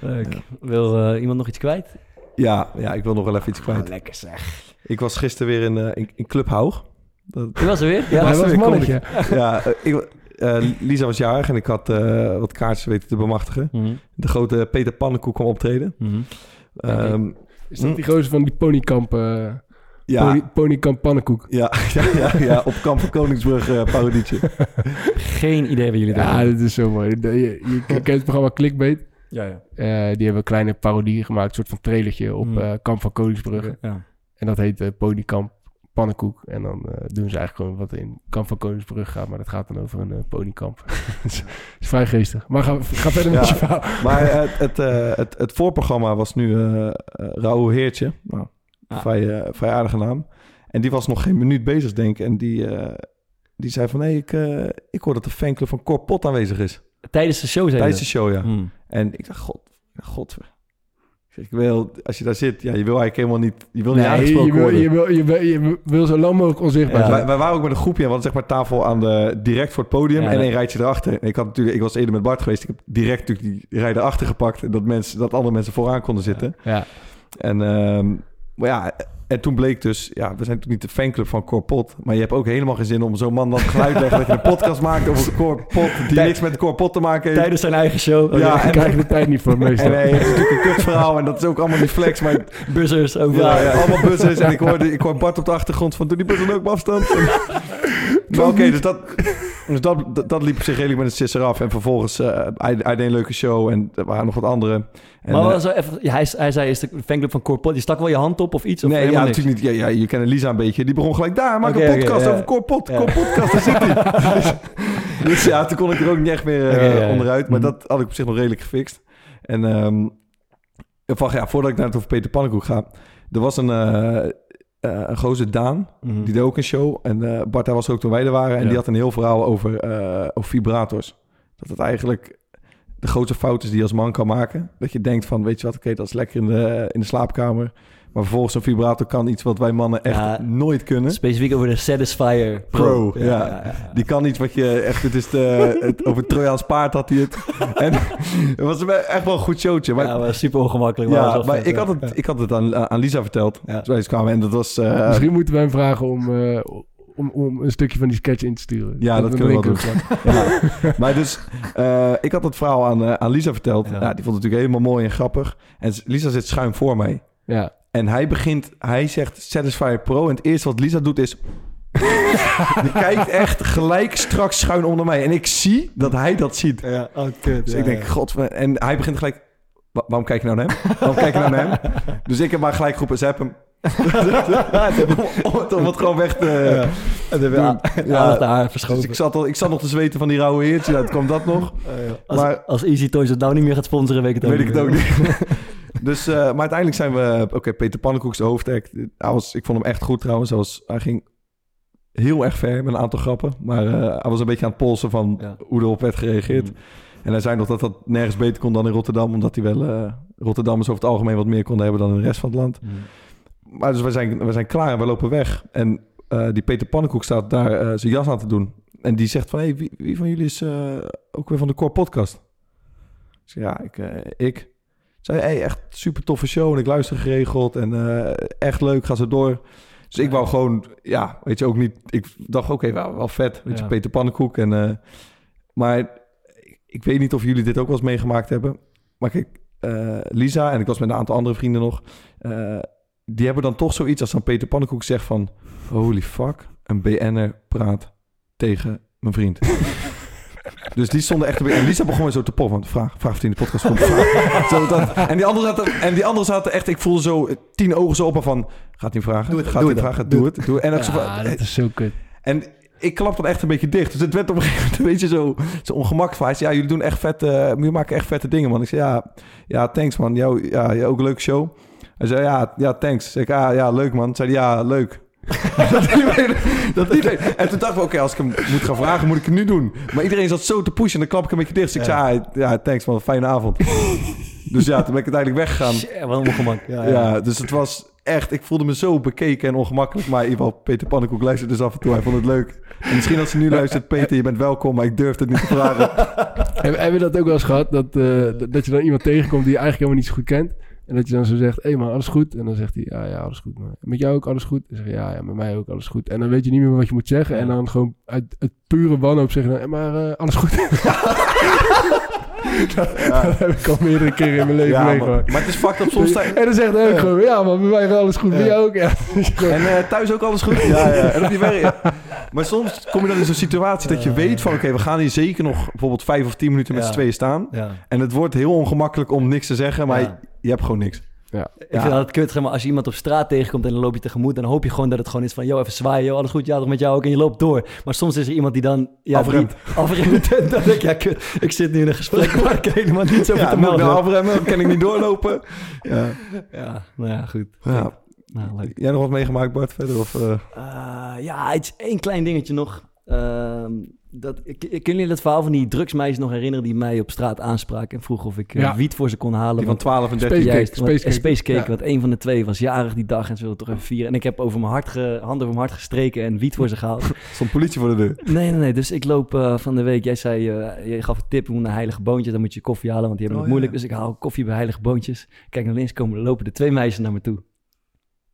Leuk. Ja. Wil eh, iemand nog iets kwijt? Ja, ja, ik wil nog wel even iets kwijt. Ah, lekker zeg. Ik was gisteren weer in, eh, in, in Club Haug. Dat, Die was er weer? Ja, hij was een mannetje. ja, eh, ik, eh, Lisa was jarig en ik had eh, wat kaartjes weten te bemachtigen. Mhm. De grote Peter Pannenkoek kwam optreden. Mhm. Ehm, Is dat die gozer van die ponykamp, eh ja, pony, ponykamp pannenkoek? ja, ja, ja, ja, op Kamp van Koningsbrug eh parodietje. Geen idee wat jullie doen. Ja, dat is zo mooi. Je, je, je kent het programma Clickbait. ja, ja. Eh, die hebben een kleine parodie gemaakt, een soort van trailertje op Mm. eh, Kamp van Koningsbrugge. ja. En dat heet eh Ponykamp Pannenkoek. En dan eh, doen ze eigenlijk gewoon wat in Kamp van Koningsbrugge gaat. Maar dat gaat dan over een eh, ponykamp. is, is vrij geestig. Maar ga, ga verder met Ja. je verhaal. Maar het, het, eh, het, het voorprogramma was nu Raoul Heertje. Nou, Vrij, eh, vrij aardige naam. En die was nog geen minuut bezig, denk ik. En die, eh, die zei van... hé, ik, eh, ik hoor dat de fanclub van Cor Pot aanwezig is. Tijdens de show zei Tijdens de show, ja. Hmm. En ik dacht, god, god. Ik Ik wil, als je daar zit, ja, je wil eigenlijk helemaal niet, je wil niet Nee, aangesproken je wil, worden. je, wil, je, wil, je wil zo lang mogelijk onzichtbaar Ja. zijn. Wij, wij waren ook met een groepje we hadden zeg maar tafel aan de, direct voor het podium Ja, en een rijtje erachter. En ik, had natuurlijk, ik was eerder met Bart geweest, ik heb direct natuurlijk die rij erachter gepakt. En dat, mensen, dat andere mensen vooraan konden zitten. Ja. En, ehm, maar ja, en toen bleek dus, ja, we zijn natuurlijk niet de fanclub van Corpot, maar je hebt ook helemaal geen zin om zo'n man dan geluid te leggen dat je een podcast maakt over Corpot die niks met Corpot te maken heeft. Tijdens zijn eigen show. Ja, Daar en- krijg de tijd niet voor meestal. En hij heeft natuurlijk een kutverhaal en dat is ook allemaal niet flex, maar buzzers overal. ja, ja, allemaal buzzers. En ik hoorde, ik hoorde Bart op de achtergrond van, doe die buzzer ook op afstand. Oké, dus, dat, dus dat, dat, dat liep op zich redelijk met een sisser af. En vervolgens, eh hij, hij deed een leuke show en er waren nog wat andere. En, maar wel zo even, ja, hij, hij zei, is de fanclub van Corpot, je stak wel je hand op of iets? Of nee, ja, niks? natuurlijk niet. Ja, ja, je kent Lisa een beetje. Die begon gelijk daar. Maak een podcast over Corpot. Ja. Corpodcast, daar zit hij. dus, dus ja, toen kon ik er ook niet echt meer eh, onderuit. Maar Mhm. dat had ik op zich nog redelijk gefixt. En ehm, van, ja, voordat ik naar het over Peter Pannenkoek ga. Er was een, eh een gozer Daan. Mhm. Die deed ook een show. En eh Bart, hij was er ook toen wij er waren. En Ja. die had een heel verhaal over, eh, over vibrators. Dat het eigenlijk de grootste fout is die je als man kan maken. Dat je denkt van, weet je wat, oké, dat is lekker in de, in de slaapkamer. Maar vervolgens een vibrator kan iets wat wij mannen echt Ja. nooit kunnen. Specifiek over de Satisfyer Pro, ja. Die kan iets wat je echt, het is de, het, over het Trojaans paard had hij het. En het was echt wel een goed showtje. Maar, ja, maar super ongemakkelijk. ja, maar, was wel maar vet, ik, had ja. het, ik had het aan, aan Lisa verteld. Ja. Toen wij kwamen en dat was... eh, Misschien moeten wij hem vragen om, eh, om, om een stukje van die sketch in te sturen. Ja, dat we kunnen we wel. Ja. maar dus, eh, ik had het verhaal aan, eh, aan Lisa verteld. Ja. Ja. die vond het natuurlijk helemaal mooi en grappig. En Lisa zit schuin voor mij. Ja. En hij begint, hij zegt Satisfyer Pro. En het eerste wat Lisa doet is... die kijkt echt gelijk straks schuin onder mij. En ik zie dat hij dat ziet. Ja, oh, kut. Dus ja, ik denk, ja. god... En hij begint gelijk... "Wa- Waarom kijk je nou naar hem? Waarom kijk je nou naar hem? Dus ik heb maar gelijk geroepen, zap hem. om, het- gewoon weg te... Ja. Ja, Ja, Dus ik zat, al, ik zat nog te zweten van die rauwe heertje. Nou, kwam dat nog. als, maar- als Easy Toys het nou niet meer gaat sponsoren, weet ik het ook Weet ik het ook niet. Dus, eh, maar uiteindelijk zijn we... Oké, Peter Pannenkoek is de hoofdact. Hij was, ik vond hem echt goed trouwens. Hij, was, hij ging heel erg ver met een aantal grappen. Maar eh, hij was een beetje aan het polsen van Ja. hoe erop werd gereageerd. Mm. En hij zei nog dat dat nergens beter kon dan in Rotterdam. Omdat hij wel... eh Rotterdammers over het algemeen wat meer konden hebben dan in de rest van het land. Mm. Maar dus we zijn, we zijn klaar en we lopen weg. En eh, die Peter Pannenkoek staat daar eh, zijn jas aan te doen. En die zegt van... Hey, wie, wie van jullie is eh, ook weer van de Core Podcast? Ik zeg, ja, ik. eh, ik. Zei, hey, echt super toffe show en ik luister geregeld en eh, echt leuk, ga zo door. Dus ik wou gewoon, ja, weet je, ook niet... Ik dacht, oké, wel, wel vet, weet je. Peter Pannenkoek. En, eh, maar ik, weet niet of jullie dit ook wel eens meegemaakt hebben. Maar kijk, eh, Lisa en ik was met een aantal andere vrienden nog... die hebben dan toch zoiets als dan Peter Pannenkoek zegt van... Holy fuck, een BN'er praat tegen mijn vriend. Dus die stonden echt... En Lisa begon weer zo te poffen. Vraag, vraag of hij in de podcast komt. Zo, dat, en, die anderen zaten, en die anderen zaten echt... Ik voelde zo eh, tien ogen zo op en van... Gaat hij vragen? Doe het, Gaat doe hij het vragen? Doe het. Doe het. En, ook zo van- Ja, dat is zo kut. en ik klap dan echt een beetje dicht. Dus het werd op een gegeven moment een beetje zo, zo ongemakkelijk. Hij zei, ja, jullie doen echt vette... jullie maken echt vette dingen, man. Ik zei, ja, ja thanks, man. Jou, ja, ja, ook een leuke show. Hij zei, ja, ja thanks. Zeg ik, ah, ja, leuk, man. Zei hij, ja, leuk. dat iedereen, dat iedereen. En toen dachten we, oké, als ik hem moet gaan vragen, moet ik het nu doen. Maar iedereen zat zo te pushen en dan klap ik een beetje dicht. Dus ik zei, ah, ja, thanks, man. Fijne avond. dus ja, toen ben ik uiteindelijk weggegaan. Shit, wat ongemak. Ja, Ja, ja. dus het was echt... Ik voelde me zo bekeken en ongemakkelijk. Maar in ieder geval, Peter Pannenkoek luistert dus af en toe. Hij vond het leuk. En misschien als hij nu luistert... Peter, je bent welkom, maar ik durf het niet te vragen. Hebben we dat ook wel eens gehad? Dat, eh, dat- dat je dan iemand tegenkomt die je eigenlijk helemaal niet zo goed kent. En dat je dan zo zegt, hé hey man, alles goed? En dan zegt hij, ja, ja, alles goed. Met jou ook alles goed? En dan zeg je, ja, ja, met mij ook alles goed. En dan weet je niet meer wat je moet zeggen. En dan gewoon uit, uit pure wanhoop zeggen, dan, "Eh, maar eh, alles goed? dat heb ik al meerdere keren in mijn leven Ja, maar, meegemaakt. maar het is fucked up. Soms En dan zegt hij ook gewoon, ja, maar bij mij wel alles goed. Bij jou ook, ja. En eh, thuis ook alles goed? Ja, ja. En op die werk. Maar soms kom je dan in zo'n situatie dat je weet van... Oké, we gaan hier zeker nog bijvoorbeeld vijf of tien minuten met z'n tweeën staan. En het wordt heel ongemakkelijk om niks te zeggen, maar je hebt gewoon niks. Ik vind dat kut, zeg maar, als je iemand op straat tegenkomt en dan loop je tegemoet, dan hoop je gewoon dat het gewoon is van, yo, even zwaaien, yo, alles goed, ja, toch met jou ook, en je loopt door. Maar soms is er iemand die dan... Ja, Afremt. die- Afremt. En dan denk ik, ja, kut, ik zit nu in een gesprek waar ik helemaal niets over Ja, te ik melden nou heb. afremmen? Kan ik niet doorlopen? Ja. Ja, nou ja, goed. ja. Nou, leuk. Jij nog wat meegemaakt, Bart, verder? Of, eh? Eh, ja, iets, één klein dingetje nog. Ehm, dat, ik, ik, kunnen jullie dat verhaal van die drugsmeisjes nog herinneren die mij op straat aanspraken en vroegen of ik eh, Ja. wiet voor ze kon halen? Die van Want- 12 en 13. Space Cake, Juist, want- Space Ja. want een van de twee was jarig die dag en ze wilden toch even vieren. En ik heb over mijn hart ge, hand over mijn hart gestreken en wiet voor ze gehaald. stond politie voor de deur. Nee, nee, nee. Dus ik loop eh, van de week. Jij zei, eh, je gaf een tip, we moeten naar Heilige Boontjes. Dan moet je koffie halen, want die hebben Oh, het moeilijk. ja. Dus ik haal koffie bij Heilige Boontjes. Kijk naar links komen, lopen de twee meisjes naar me toe.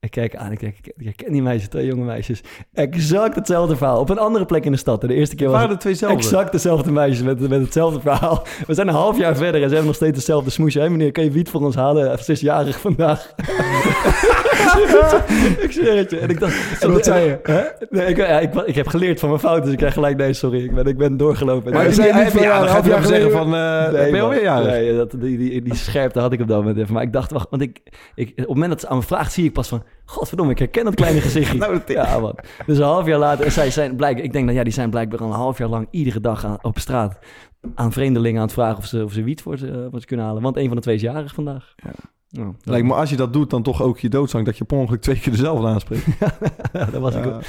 Ik kijk aan, ik kijk, ik, ken die meisjes, twee jonge meisjes. Exact hetzelfde verhaal. Op een andere plek in de stad. De eerste keer was waren er twee zelfde. exact dezelfde meisjes met, met hetzelfde verhaal. We zijn een half jaar verder en ze hebben nog steeds hetzelfde smoesje. Hé meneer, kan je wiet voor ons halen? Ze is jarig vandaag. ik zweer het je. En ik dacht... En wat zei je? Hè? Nee, ik, ja, ik, ik heb geleerd van mijn fout, dus ik krijg gelijk nee, sorry. Ik ben, ik ben doorgelopen. Maar zei niet van, ja, dan half zeggen van, eh Nee, ben je man. alweer jarig? Nee, dat, die, die, die scherpte had ik op dat moment even. Maar ik dacht, wacht, want ik, ik, op het moment dat ze aan me vraagt, zie ik pas van... Godverdomme, ik herken dat kleine gezichtje. Nou, dat- ja, man. Dus een half jaar later, en zij zijn blijkbaar... Ik denk dat ja, die zijn blijkbaar al een half jaar lang iedere dag aan, op straat... aan vreemdelingen aan het vragen of ze, of ze wiet voor ze, eh, voor ze kunnen halen. Want een van de twee is jarig vandaag. Ja. Lijkt me als je dat doet, dan toch ook je doodzang dat je per ongeluk twee keer dezelfde aanspreekt. Dat was ik Ja. ook.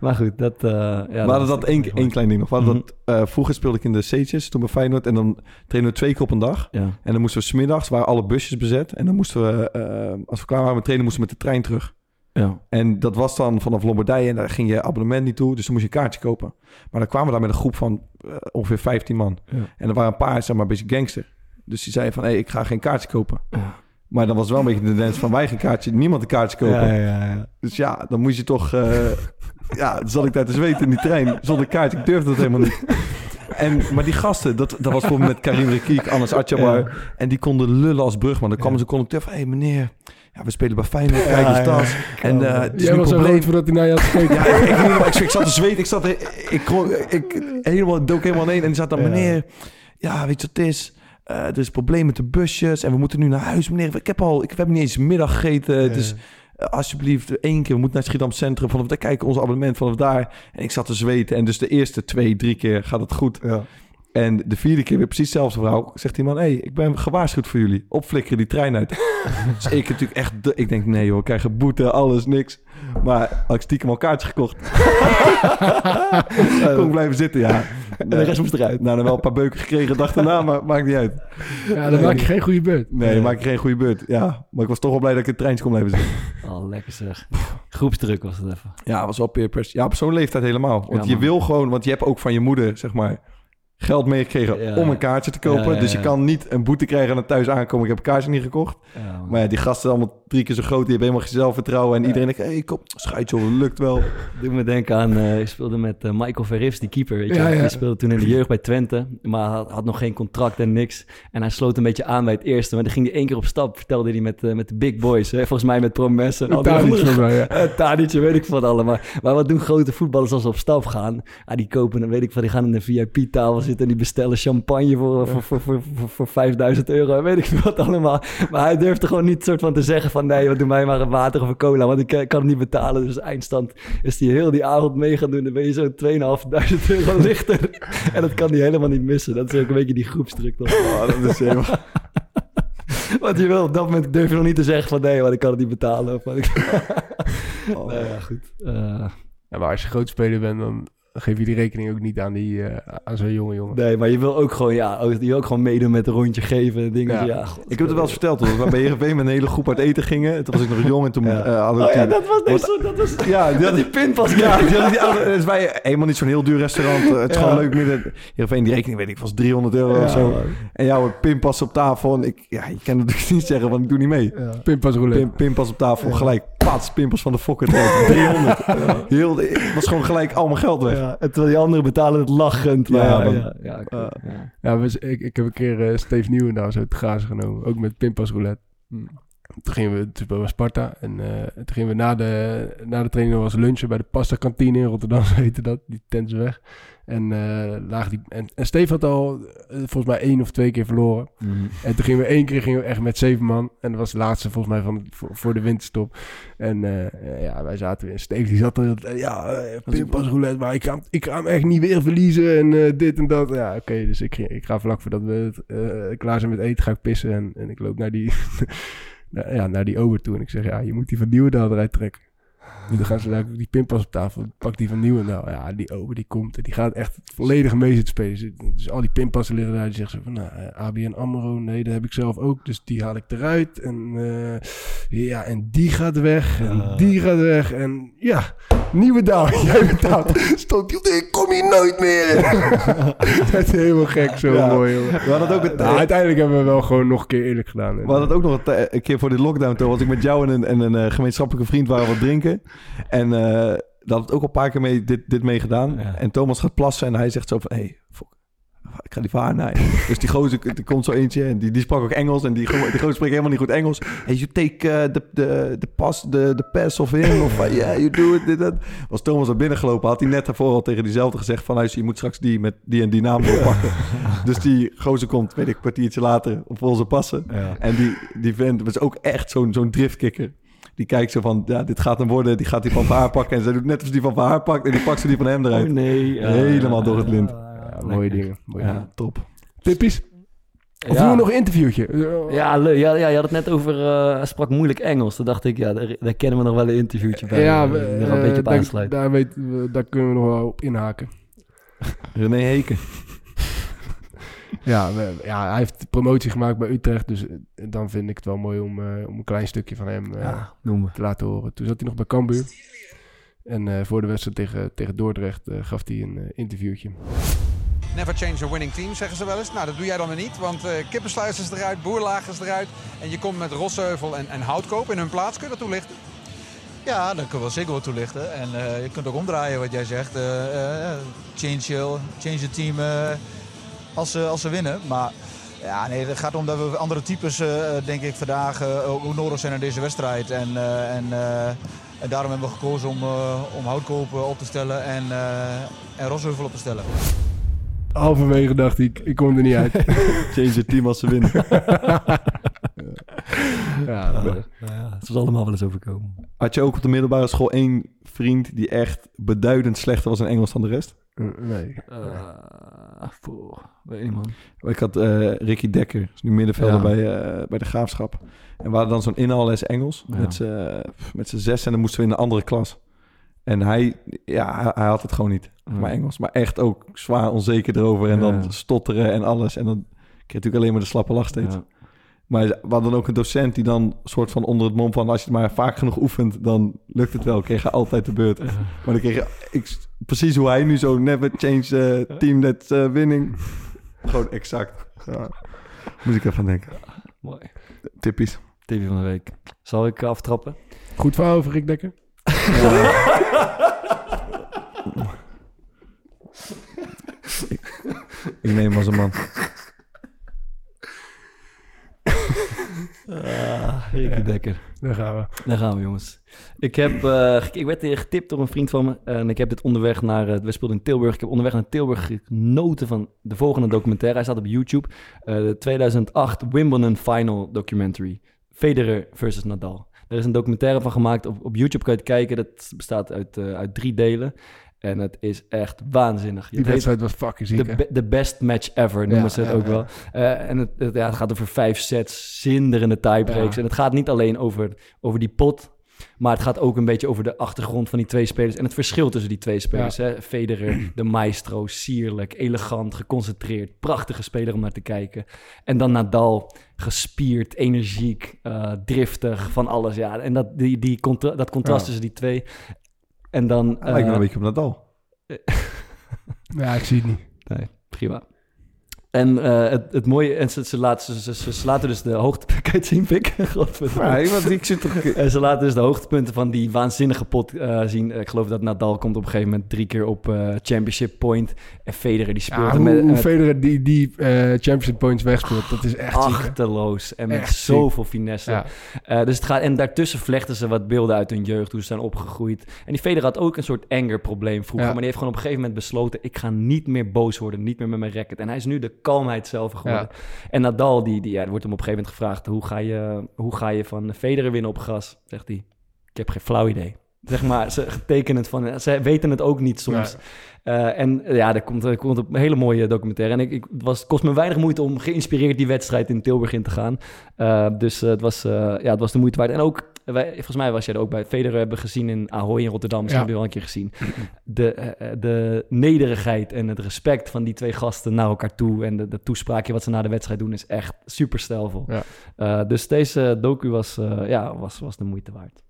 Maar goed, dat... eh ja, we hadden dat één, één klein ding nog. Mhm. dat, eh, vroeger speelde ik in de C'tjes, toen bij Feyenoord. En dan trainen we twee keer op een dag. Ja. En dan moesten we smiddags, waren alle busjes bezet. En dan moesten we, eh, als we klaar waren met trainen, moesten we met de trein terug. Ja. En dat was dan vanaf Lombardije en daar ging je abonnement niet toe. Dus dan moest je een kaartje kopen. Maar dan kwamen we daar met een groep van ongeveer 15 man. En er waren een paar, zeg maar, een beetje gangster. Dus die zeiden van, hé, ik ga geen kaartje kopen. Ja. Maar dan was het wel een beetje de tendens van, wij geen kaartje, niemand een kaartje kopen. Ja, ja, ja. Dus ja, dan moest je toch... eh, ja, dan zat ik daar te zweten in die trein zonder kaartje. Ik durfde dat helemaal niet. En, maar die gasten, dat, dat was bijvoorbeeld met Karim Rekiek, Anas Atjabar. En die konden lullen als brugman. Dan kwam Ja. ze conducteur van... Hé hey, meneer, ja, we spelen bij Feyenoord, kijk eens ja. dat. En eh, het is Jij was een probleem. voordat hij naar je had gekeken. Ja, ik, ik, ik, ik zat te zweten. Ik zat er, ik, kon- ik, helemaal, dook helemaal heen. En die zat dan, Ja. meneer, ja, weet je wat het is? Eh, er is een probleem met de busjes en we moeten nu naar huis. Meneer, ik heb al, ik heb niet eens middag gegeten. Dus eh, alsjeblieft, één keer, we moeten naar het Schiedam Centrum. Vanaf daar kijken ons abonnement, vanaf daar. En ik zat te zweten. En dus de eerste twee, drie keer gaat het goed. Ja. En de vierde keer weer precies hetzelfde verhaal. Zegt die man, hé, hey, ik ben gewaarschuwd voor jullie. Opflikkeren die trein uit. dus ik natuurlijk echt... de- ik denk, nee joh, ik krijg een boete, alles, niks. Maar had ik stiekem al kaartjes gekocht. Kon ik blijven zitten, ja. En de rest moest eruit. Nou, dan wel een paar beuken gekregen dag daarna, maar maakt niet uit. Ja, dan maak je geen goede beurt. Nee, maak ik geen goede beurt. Ja, maar ik was toch wel blij dat ik in het treintje kon blijven zitten. Oh, lekker zeg. Groepsdruk was het even. Ja, was wel peer pressure. Ja, op zo'n leeftijd helemaal. Want Ja, je wil gewoon, want je hebt ook van je moeder, zeg maar, geld meegekregen Ja, om een kaartje te kopen. Ja, ja, Dus je kan niet een boete krijgen en dan thuis aankomen. Ik heb een kaartje niet gekocht. Man. Maar ja, die gasten allemaal drie keer zo groot. Die hebben helemaal geen zelfvertrouwen. En iedereen denkt, hé, hey, kom, lukt wel. Doe me denken aan, eh, ik speelde met eh, Michael Verrips, die keeper. Weet je? Die speelde toen in de jeugd bij Twente, maar had, had nog geen contract en niks. En hij sloot een beetje aan bij het eerste, maar dan ging hij één keer op stap, vertelde hij met, eh, met de big boys. Hè? Volgens mij met Promes en Tadic, weet ik van allemaal. Maar, wat doen grote voetballers als ze op stap gaan? Ah, die kopen, dan weet ik van, die gaan in een VIP-tafel zitten en die bestellen champagne voor, voor, voor, voor, voor, voor 5000 euro. en Weet ik veel wat allemaal. Maar hij durfde gewoon niet soort van te zeggen van, nee, wat doe mij maar een water of een cola, want ik eh, kan het niet betalen. Dus eindstand is hij heel die avond mee gaan doen. Dan ben je zo'n 2500 euro lichter. en dat kan hij helemaal niet missen. Dat is ook een beetje die groepsdruk. toch? Oh, dat is helemaal... Want je wil op dat moment durf je nog niet te zeggen van, nee, want ik kan het niet betalen. Of wat ik... Oh. Nou ja, goed. Eh, Ja, maar als je groot speler bent, dan geef je die rekening ook niet aan, die, eh, aan zo'n jonge jongen. Nee, maar je wil ook gewoon, ja, ook- je wil ook gewoon meedoen met een rondje geven en dingen. Ja. Ja, god. Ik heb het wel eens verteld, hoor. We bij Heerenveen met een hele groep uit eten gingen. Toen was ik nog jong en toen Ja. eh, hadden we... Oh ja, dat was niet zo, dat was... Ja, die Dat die pinpas Ja, die hadden die oude, het is bij helemaal niet zo'n heel duur restaurant. Eh, Het is Ja. gewoon leuk midden. Heerenveen, die rekening weet ik was 300 euro of zo. En jouw pinpas op tafel. En ik, ja, je kan natuurlijk niet zeggen, want ik doe niet mee. Pinpas roulette. Pin, pinpas op tafel, gelijk pats, pinpas van de fokker. 300. Heel, het was gewoon gelijk al mijn geld weg. Ja, en terwijl die anderen betalen het lachend. Maar Ja, ja, ja, Eh, ja. Ik, ik heb een keer eh Steve Nieuwendaal zo te grazen genomen. Ook met pinpas roulette. Toen gingen we dus bij Sparta. En eh, toen gingen we na de, na de training nog eens lunchen bij de pasta kantine in Rotterdam. Zo heette dat. Die tent is weg. En, eh lagen die, en, en Steve had al eh, volgens mij één of twee keer verloren. Mhm. En toen gingen we één keer gingen we echt met zeven man. En dat was de laatste volgens mij van, voor, voor de winterstop. En eh, ja, wij zaten weer. Steve die zat er. Ja, pinpas roulette. Maar ik ga, hem- ik ga hem echt niet weer verliezen. En dit en dat. Ja, oké. dus ik, ik ga vlak voordat we het, klaar zijn met eten, ga ik pissen. En, en ik loop naar die, naar, ja, naar die ober toe. En ik zeg, ja, je moet die van Nieuwendaal eruit trekken. Dan gaan ze daar die pinpas op tafel. Pak die van Nieuwendaal. Ja, die ober die komt. En die gaat echt het volledige mee zitten spelen. Dus, al die pinpassen liggen daar. Die zegt ze van, nou, eh, ABN AMRO. Nee, dat heb ik zelf ook. Dus die haal ik eruit. En eh, ja, en die gaat weg. En die gaat weg. En ja, Nieuwendaal. Jij betaalt. Stond die ik kom hier nooit meer. dat is helemaal gek. Zo Ja. mooi. We hadden het ook, het, Nou, uiteindelijk hebben we wel gewoon nog een keer eerlijk gedaan. we hadden het ook nog een, een keer voor de lockdown. Toen was ik met jou en een, en een eh, gemeenschappelijke vriend waren wat drinken. En eh dat had het ook al een paar keer mee, dit, dit mee gedaan. Ja. En Thomas gaat plassen en hij zegt zo van... Hey, fuck, ik ga die vaar dus die gozer, er komt zo eentje en die, die sprak ook Engels. En die, die gozer spreekt helemaal niet goed Engels. Hey, you take eh, the, the, the pass, the, the pass of him. Of uh, yeah, you do it, dit, dat. Was Thomas er binnengelopen, had hij net daarvoor al tegen diezelfde gezegd... van je moet straks die met die en die naam doorpakken. dus die gozer komt, weet ik, een kwartiertje later op onze passen. Ja. En die, die vent was ook echt zo'n zo'n driftkikker. Die kijkt zo van, ja, dit gaat hem worden. Die gaat die van haar pakken. En zij doet net als die van haar pakt. En die pakt ze die van hem eruit. Oh nee. Helemaal door het lint. Ja, mooie dingen. Mooie Ja. dingen. top. Tippies? Of Ja. doen we nog een interviewtje? Ja, leuk. Ja, ja, je had het net over... eh, hij sprak moeilijk Engels. Toen dacht ik, ja, daar, daar kennen we nog wel een interviewtje bij. ja, eh, we- een eh, beetje op daar, aansluit. daar, weet, we- daar kunnen we nog wel op inhaken. René Heken. Ja, we- ja, hij heeft promotie gemaakt bij Utrecht. Dus eh, dan vind ik het wel mooi om, eh, om een klein stukje van hem eh, Ja, te laten horen. Toen zat hij nog bij Cambuur. En eh, voor de wedstrijd tegen, tegen Dordrecht eh, gaf hij een interviewtje. Never change a winning team, zeggen ze wel eens. Nou, dat doe jij dan weer niet, want eh Kippensluis is eruit, Boerlaag is eruit. En je komt met Rosheuvel en, en Houtkoop in hun plaats. Kun je dat toelichten? Ja, dat kunnen we wel zeker wel toelichten. En eh, je kunt ook omdraaien wat jij zegt. Eh, eh, change, change het team eh, als, ze, als ze winnen. Maar ja, nee, het gaat om dat we andere types, eh, denk ik, vandaag eh, ook nodig zijn in deze wedstrijd. En, eh, en, eh, en daarom hebben we gekozen om, eh, om Houtkoop eh, op te stellen en, eh en Rosheuvel op te stellen. Halverwege dacht ik, ik kom er niet uit. Change het team als ze winnen. ja, Nou ja, het is allemaal wel eens overkomen. Had je ook op de middelbare school één vriend die echt beduidend slechter was in Engels dan de rest? Eh, nee. Voor, weet niet man. Ik had eh, Ricky Dekker, is nu middenvelder Ja. bij, eh, bij de Graafschap. En we hadden dan zo'n inhaalles Engels Ja. met z'n met z'n zes en dan moesten we in een andere klas. En hij, ja, hij, hij had het gewoon niet, Ja. maar Engels. Maar echt ook zwaar onzeker erover en Ja. dan stotteren en alles. En dan kreeg je natuurlijk alleen maar de slappe lach steeds. Ja. Maar we hadden ook een docent die dan soort van onder het mom van... als je het maar vaak genoeg oefent, dan lukt het wel. Kreeg altijd de beurt. Maar dan kreeg je ik, precies hoe hij nu zo... never change the team that's uh, winning. Gewoon exact. Ja. Moet ik even denken. Mooi. Tippies. TV van de week. Zal ik aftrappen? Goed verhaal over Rick Dekker. Ik neem hem als een man. Ah, Ricky Dekker. Daar gaan we. Daar gaan we, jongens. Ik, heb, eh, ik werd hier getipt door een vriend van me. En ik heb dit onderweg naar... eh, we speelden in Tilburg. Ik heb onderweg naar Tilburg genoten van de volgende documentaire. Hij staat op YouTube. Eh, de 2008 Wimbledon Final Documentary. Federer versus Nadal. Er is een documentaire van gemaakt. Op, op YouTube kan je het kijken. Dat bestaat uit, uit drie delen. En het is echt waanzinnig. Die Het heet- wedstrijd was fucking ziek, de, be- de best match ever noemen Ja, ze het ja, ook ja. wel. Eh, en het, het, ja, het gaat over vijf sets, zinderende tiebreaks. En het gaat niet alleen over, over die pot, maar het gaat ook een beetje over de achtergrond van die twee spelers. En het verschil tussen die twee spelers. Hè? Federer, de maestro, sierlijk, elegant, geconcentreerd. Prachtige speler om naar te kijken. En dan Nadal, gespierd, energiek, eh, driftig, van alles. Ja, en dat, die, die contra- dat contrast Ja. tussen die twee. En dan... Lijkt me eh, een beetje op Nadal. Ja, ik zie het niet. Nee, prima. En eh, het, het mooie, en ze, ze, laten, ze, ze, ze laten dus de hoogtepunten, zien, Pik? Godverdomme. Nee, want ik zit toch... En ze laten dus de hoogtepunten van die waanzinnige pot eh, zien. Ik geloof dat Nadal komt op een gegeven moment drie keer op eh, championship point. En Federer die speelt Ja, hoe, met, hoe Federer die, die championship points wegspeelt, dat is echt achterloos en met Echt zoveel finesse. Ja. Dus het gaat, en daartussen vlechten ze wat beelden uit hun jeugd, hoe ze zijn opgegroeid. En die Federer had ook een soort anger probleem vroeger. Ja. Maar die heeft gewoon op een gegeven moment besloten, ik ga niet meer boos worden, niet meer met mijn racket. En hij is nu de kalmheid zelf geworden. En Nadal, die, die, ja, er wordt hem op een gegeven moment gevraagd, hoe ga je, hoe ga je van Federer winnen op gras? Zegt hij, ik heb geen flauw idee. Zeg maar, ze tekenen het van, ze weten het ook niet soms. Eh, en ja, er komt, er komt een hele mooie documentaire. En ik, ik, was, het kost me weinig moeite om geïnspireerd die wedstrijd in Tilburg in te gaan. Eh, dus eh, het, was, ja, het was de moeite waard. En ook wij, volgens mij was jij er ook bij. Federer hebben gezien in Ahoy in Rotterdam. Misschien Ja. heb je wel een keer gezien. De, eh, de nederigheid en het respect van die twee gasten naar elkaar toe. En de, de toespraakje wat ze na de wedstrijd doen is echt super stijlvol. Ja. Eh, dus deze docu was, eh, ja, was, was de moeite waard.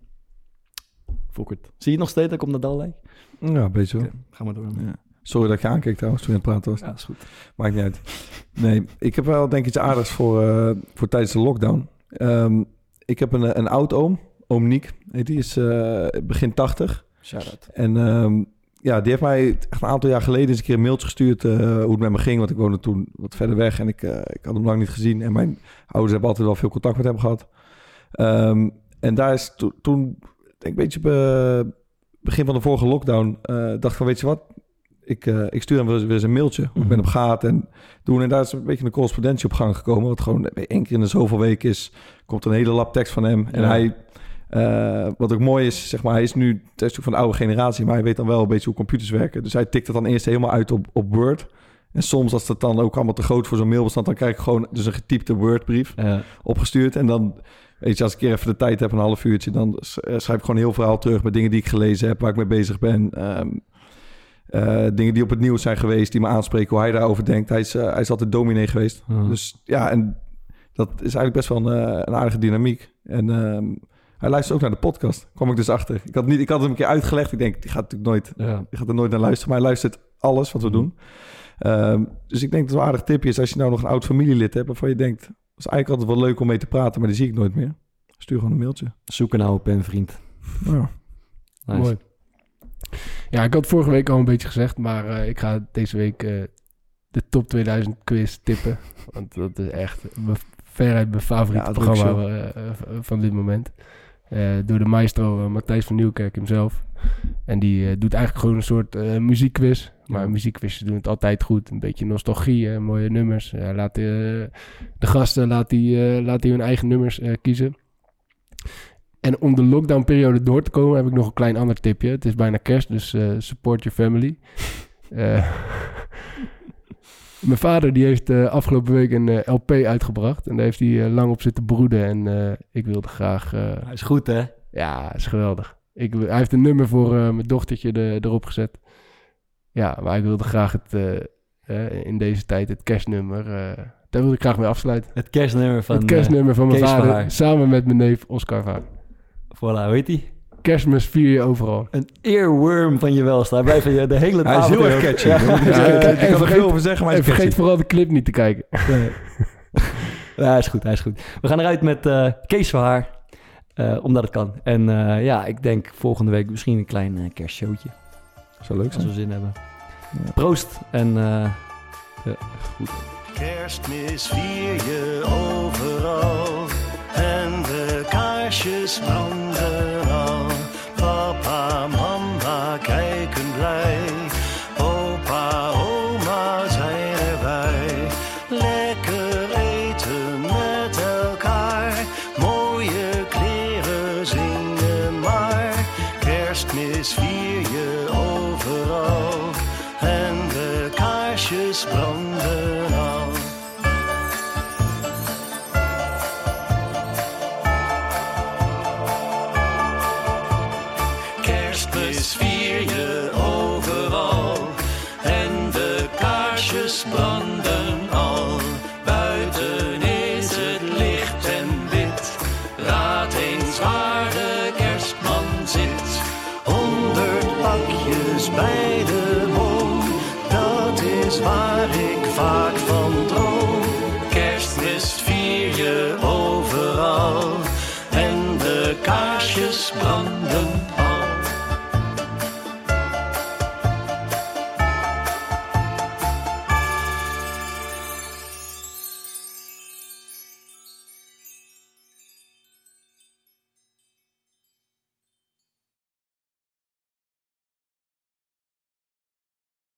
Volkert. Zie je het nog steeds dat ik op Nadal lijk? Ja, een beetje ga maar door. Ja. Sorry dat ik je aankeek trouwens toen je aan het praten was. Ja, is goed. Maakt niet uit. Nee, ik heb wel denk ik iets aardigs voor, eh, voor tijdens de lockdown. Ehm, ik heb een, een oud oom, oom Niek. Hey, Die is eh, begin 80. Shout-out. En ehm, ja, die heeft mij echt een aantal jaar geleden eens een keer een mailtje gestuurd eh, hoe het met me ging. Want ik woonde toen wat verder weg en ik, eh, ik had hem lang niet gezien. En mijn ouders hebben altijd wel veel contact met hem gehad. Ehm, en daar is to- toen, denk ik een beetje be- begin van de vorige lockdown, eh, dacht ik van weet je wat? Ik, ik stuur hem weer eens, een mailtje. hoe Ik ben op gaat en toen en daar is een beetje een correspondentie op gang gekomen. Wat gewoon één keer in de zoveel weken is, komt een hele lap tekst van hem. En Ja. hij, eh, wat ook mooi is, zeg maar, hij is nu, is natuurlijk van de oude generatie, maar hij weet dan wel een beetje hoe computers werken. Dus hij tikt het dan eerst helemaal uit op, op Word. En soms als het dan ook allemaal te groot voor zo'n mailbestand, dan krijg ik gewoon dus een getypte Word-brief Eh, opgestuurd. En dan, weet je, als ik een keer even de tijd heb, een half uurtje, dan eh, schrijf ik gewoon heel verhaal terug met dingen die ik gelezen heb, waar ik mee bezig ben. Ehm, eh, dingen die op het nieuws zijn geweest, die me aanspreken, hoe hij daarover denkt. Hij is, hij is altijd dominee geweest. Dus ja, en dat is eigenlijk best wel een, een aardige dynamiek. En ehm, hij luistert ook naar de podcast, kwam ik dus achter. Ik had, niet, ik had hem een keer uitgelegd. Ik denk, die gaat natuurlijk nooit, ja. die gaat er nooit naar luisteren. Maar hij luistert alles wat we doen. Ehm, dus ik denk dat het een aardig tipje is als je nou nog een oud familielid hebt... waarvan je denkt, dat is eigenlijk altijd wel leuk om mee te praten... maar die zie ik nooit meer. Stuur gewoon een mailtje. Zoek een oude pen, vriend. Ja. Nice. Mooi. Ja, ik had vorige week al een beetje gezegd, maar eh, ik ga deze week eh, de top 2000 quiz tippen. Want dat is echt mijn- veruit mijn favoriete Ja, programma eh, van dit moment. Eh, door de maestro eh, Matthijs van Nieuwkerk hemzelf. En die eh, doet eigenlijk gewoon een soort muziekquiz. Maar muziekquizjes doen het altijd goed. Een beetje nostalgie, mooie nummers. Laat de gasten laat die, laat die hun eigen nummers kiezen. En om de lockdownperiode door te komen heb ik nog een klein ander tipje. Het is bijna kerst, dus support your family. Eh, mijn vader die heeft eh, afgelopen week een eh, LP uitgebracht. En daar heeft hij eh, lang op zitten broeden. En ik wilde graag... Hij is goed, hè? ja, is geweldig. Ik, hij heeft een nummer voor mijn dochtertje er, erop gezet. Ja, maar ik wilde graag het, in deze tijd het kerstnummer. daar wilde ik graag mee afsluiten. Het kerstnummer van... het kerstnummer van mijn van vader, samen met mijn neef Oscar Vaar. voilà, hoe heet die? Kerstmis vier je overal. Een earworm van je welsta. Hij blijft je de hele Hij is heel erg catchy. Ja. Ik Ja, kan er vergeet- veel over zeggen, maar hij En is vergeet catchy. vooral de clip niet te kijken. Ja, hij is goed, hij is goed. We gaan eruit met eh, Kees van Haar. eh, omdat het kan. En eh, ja, ik denk volgende week misschien een klein kerstshowtje. Zou leuk Als zijn. we zin hebben. Proost en eh, goed. Kerstmis vier je overal en de kaarsjes branden